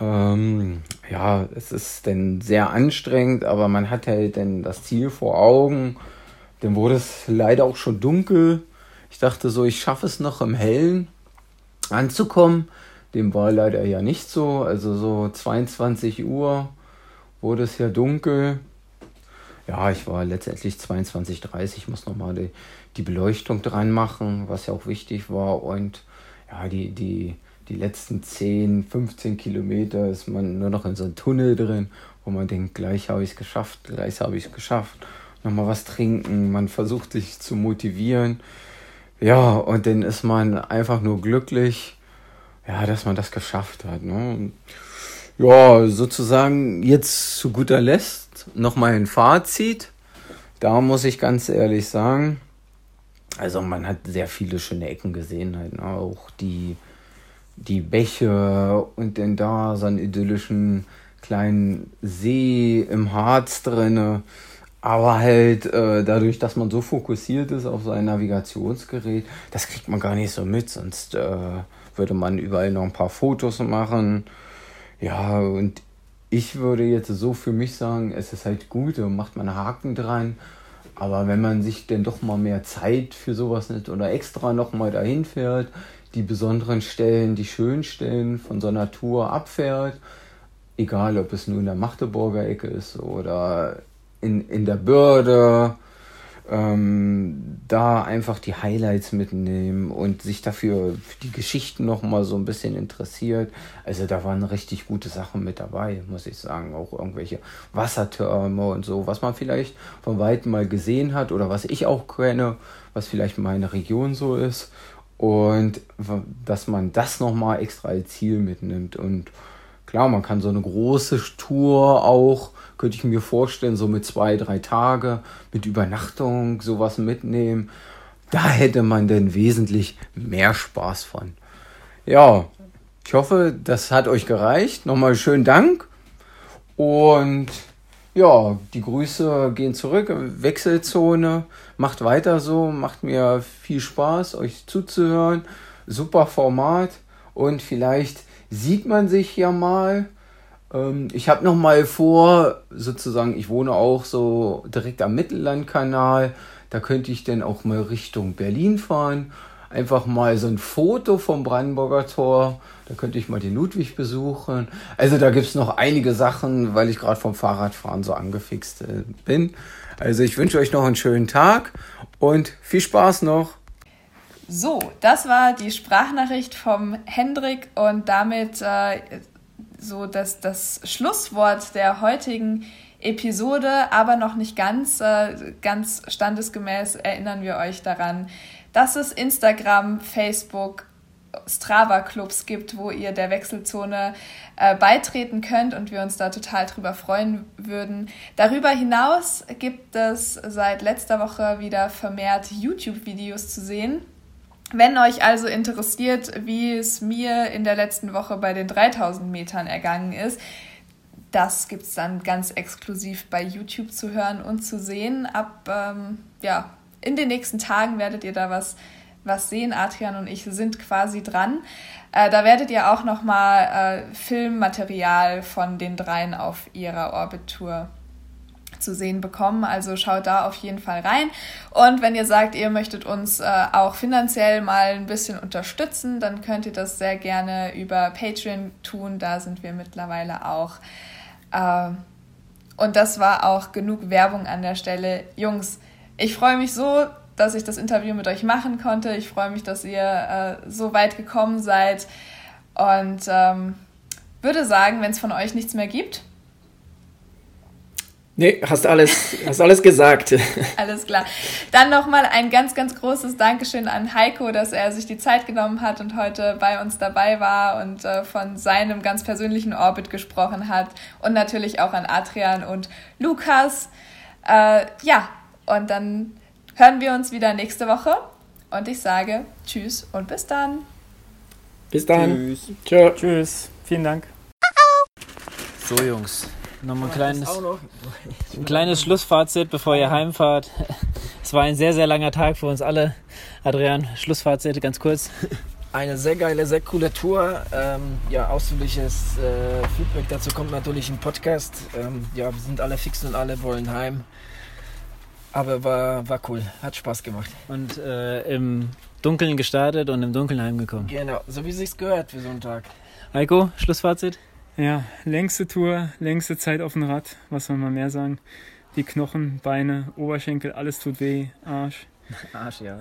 Speaker 5: Ähm, ja, es ist dann sehr anstrengend, aber man hat halt dann das Ziel vor Augen. Dann wurde es leider auch schon dunkel. Ich dachte so, ich schaffe es noch im Hellen anzukommen. Dem war leider ja nicht so. Also so 22 Uhr wurde es ja dunkel. Ja, ich war letztendlich 22.30 muss nochmal die, die Beleuchtung dran machen, was ja auch wichtig war. Und ja, die, die, die letzten 10, 15 Kilometer ist man nur noch in so einem Tunnel drin, wo man denkt, gleich habe ich es geschafft, gleich habe ich es geschafft. Nochmal was trinken, man versucht sich zu motivieren. Ja, und dann ist man einfach nur glücklich, ja, dass man das geschafft hat. Ne? Ja, sozusagen jetzt zu guter Letzt nochmal ein Fazit. Da muss ich ganz ehrlich sagen, also man hat sehr viele schöne Ecken gesehen, halt, ne? auch die, die Bäche und dann da so einen idyllischen kleinen See im Harz drinne. Aber halt äh, dadurch, dass man so fokussiert ist auf sein Navigationsgerät, das kriegt man gar nicht so mit, sonst äh, würde man überall noch ein paar Fotos machen ja, und ich würde jetzt so für mich sagen, es ist halt gut, macht man Haken dran. Aber wenn man sich denn doch mal mehr Zeit für sowas nimmt oder extra nochmal dahin fährt, die besonderen Stellen, die schönen Stellen von so einer Tour abfährt, egal ob es nur in der Magdeburger Ecke ist oder in, in der Börde, ähm, da einfach die Highlights mitnehmen und sich dafür für die Geschichten noch mal so ein bisschen interessiert. Also da waren richtig gute Sachen mit dabei, muss ich sagen. Auch irgendwelche Wassertürme und so, was man vielleicht von weitem mal gesehen hat oder was ich auch kenne, was vielleicht meine Region so ist. Und dass man das noch mal extra als Ziel mitnimmt. Und klar, man kann so eine große Tour auch könnte ich mir vorstellen, so mit zwei, drei Tage, mit Übernachtung, sowas mitnehmen. Da hätte man denn wesentlich mehr Spaß von. Ja, ich hoffe, das hat euch gereicht. Nochmal schönen Dank. Und ja, die Grüße gehen zurück. Wechselzone. Macht weiter so. Macht mir viel Spaß, euch zuzuhören. Super Format. Und vielleicht sieht man sich ja mal. Ähm, ich habe noch mal vor, sozusagen, ich wohne auch so direkt am Mittellandkanal. Da könnte ich dann auch mal Richtung Berlin fahren. Einfach mal so ein Foto vom Brandenburger Tor. Da könnte ich mal den Ludwig besuchen. Also da gibt es noch einige Sachen, weil ich gerade vom Fahrradfahren so angefixt äh, bin. Also ich wünsche euch noch einen schönen Tag und viel Spaß noch.
Speaker 4: So, das war die Sprachnachricht vom Hendrik und damit äh, so das, das Schlusswort der heutigen Episode, aber noch nicht ganz, äh, ganz standesgemäß erinnern wir euch daran, dass es Instagram, Facebook, Strava-Clubs gibt, wo ihr der Wechselzone äh, beitreten könnt und wir uns da total drüber freuen würden. Darüber hinaus gibt es seit letzter Woche wieder vermehrt YouTube-Videos zu sehen. Wenn euch also interessiert, wie es mir in der letzten Woche bei den 3000 Metern ergangen ist, das gibt es dann ganz exklusiv bei YouTube zu hören und zu sehen. Ab, ähm, ja, in den nächsten Tagen werdet ihr da was, was sehen. Adrian und ich sind quasi dran. Äh, da werdet ihr auch nochmal äh, Filmmaterial von den dreien auf ihrer Orbit-Tour zu sehen bekommen. Also schaut da auf jeden Fall rein. Und wenn ihr sagt, ihr möchtet uns äh, auch finanziell mal ein bisschen unterstützen, dann könnt ihr das sehr gerne über Patreon tun. Da sind wir mittlerweile auch. Äh, und das war auch genug Werbung an der Stelle. Jungs, ich freue mich so, dass ich das Interview mit euch machen konnte. Ich freue mich, dass ihr äh, so weit gekommen seid. Und ähm, würde sagen, wenn es von euch nichts mehr gibt,
Speaker 2: Nee, hast alles, hast alles gesagt.
Speaker 4: Alles klar. Dann nochmal ein ganz, ganz großes Dankeschön an Heiko, dass er sich die Zeit genommen hat und heute bei uns dabei war und äh, von seinem ganz persönlichen Orbit gesprochen hat. Und natürlich auch an Adrian und Lukas. Äh, ja, und dann hören wir uns wieder nächste Woche. Und ich sage Tschüss und bis dann.
Speaker 2: Bis dann.
Speaker 3: Tschüss. Tschö. Tschüss. Vielen Dank.
Speaker 6: So, Jungs. Nochmal ein kleines, ein kleines Schlussfazit, bevor ihr heimfahrt. Es war ein sehr, sehr langer Tag für uns alle. Adrian, Schlussfazit, ganz kurz.
Speaker 2: Eine sehr geile, sehr coole Tour. Ähm, ja, ausführliches äh, Feedback dazu kommt natürlich im Podcast. Ähm, ja, wir sind alle fix und alle wollen heim. Aber war, war cool, hat Spaß gemacht.
Speaker 6: Und äh, im Dunkeln gestartet und im Dunkeln heimgekommen.
Speaker 2: Genau, so wie sich's gehört für so einen Tag.
Speaker 6: Heiko, Schlussfazit?
Speaker 3: Ja, längste Tour, längste Zeit auf dem Rad, was soll man mehr sagen? Die Knochen, Beine, Oberschenkel, alles tut weh, Arsch.
Speaker 6: Arsch, ja.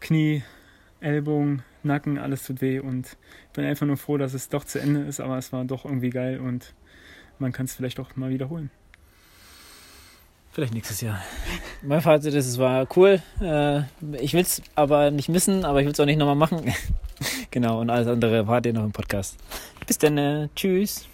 Speaker 3: Knie, Ellbogen, Nacken, alles tut weh und ich bin einfach nur froh, dass es doch zu Ende ist, aber es war doch irgendwie geil und man kann es vielleicht auch mal wiederholen.
Speaker 6: Vielleicht nächstes Jahr. Mein Fazit ist, es war cool. Äh, ich will es aber nicht missen, aber ich will es auch nicht nochmal machen. genau, und alles andere wart ihr noch im Podcast. Bis dann, äh, tschüss.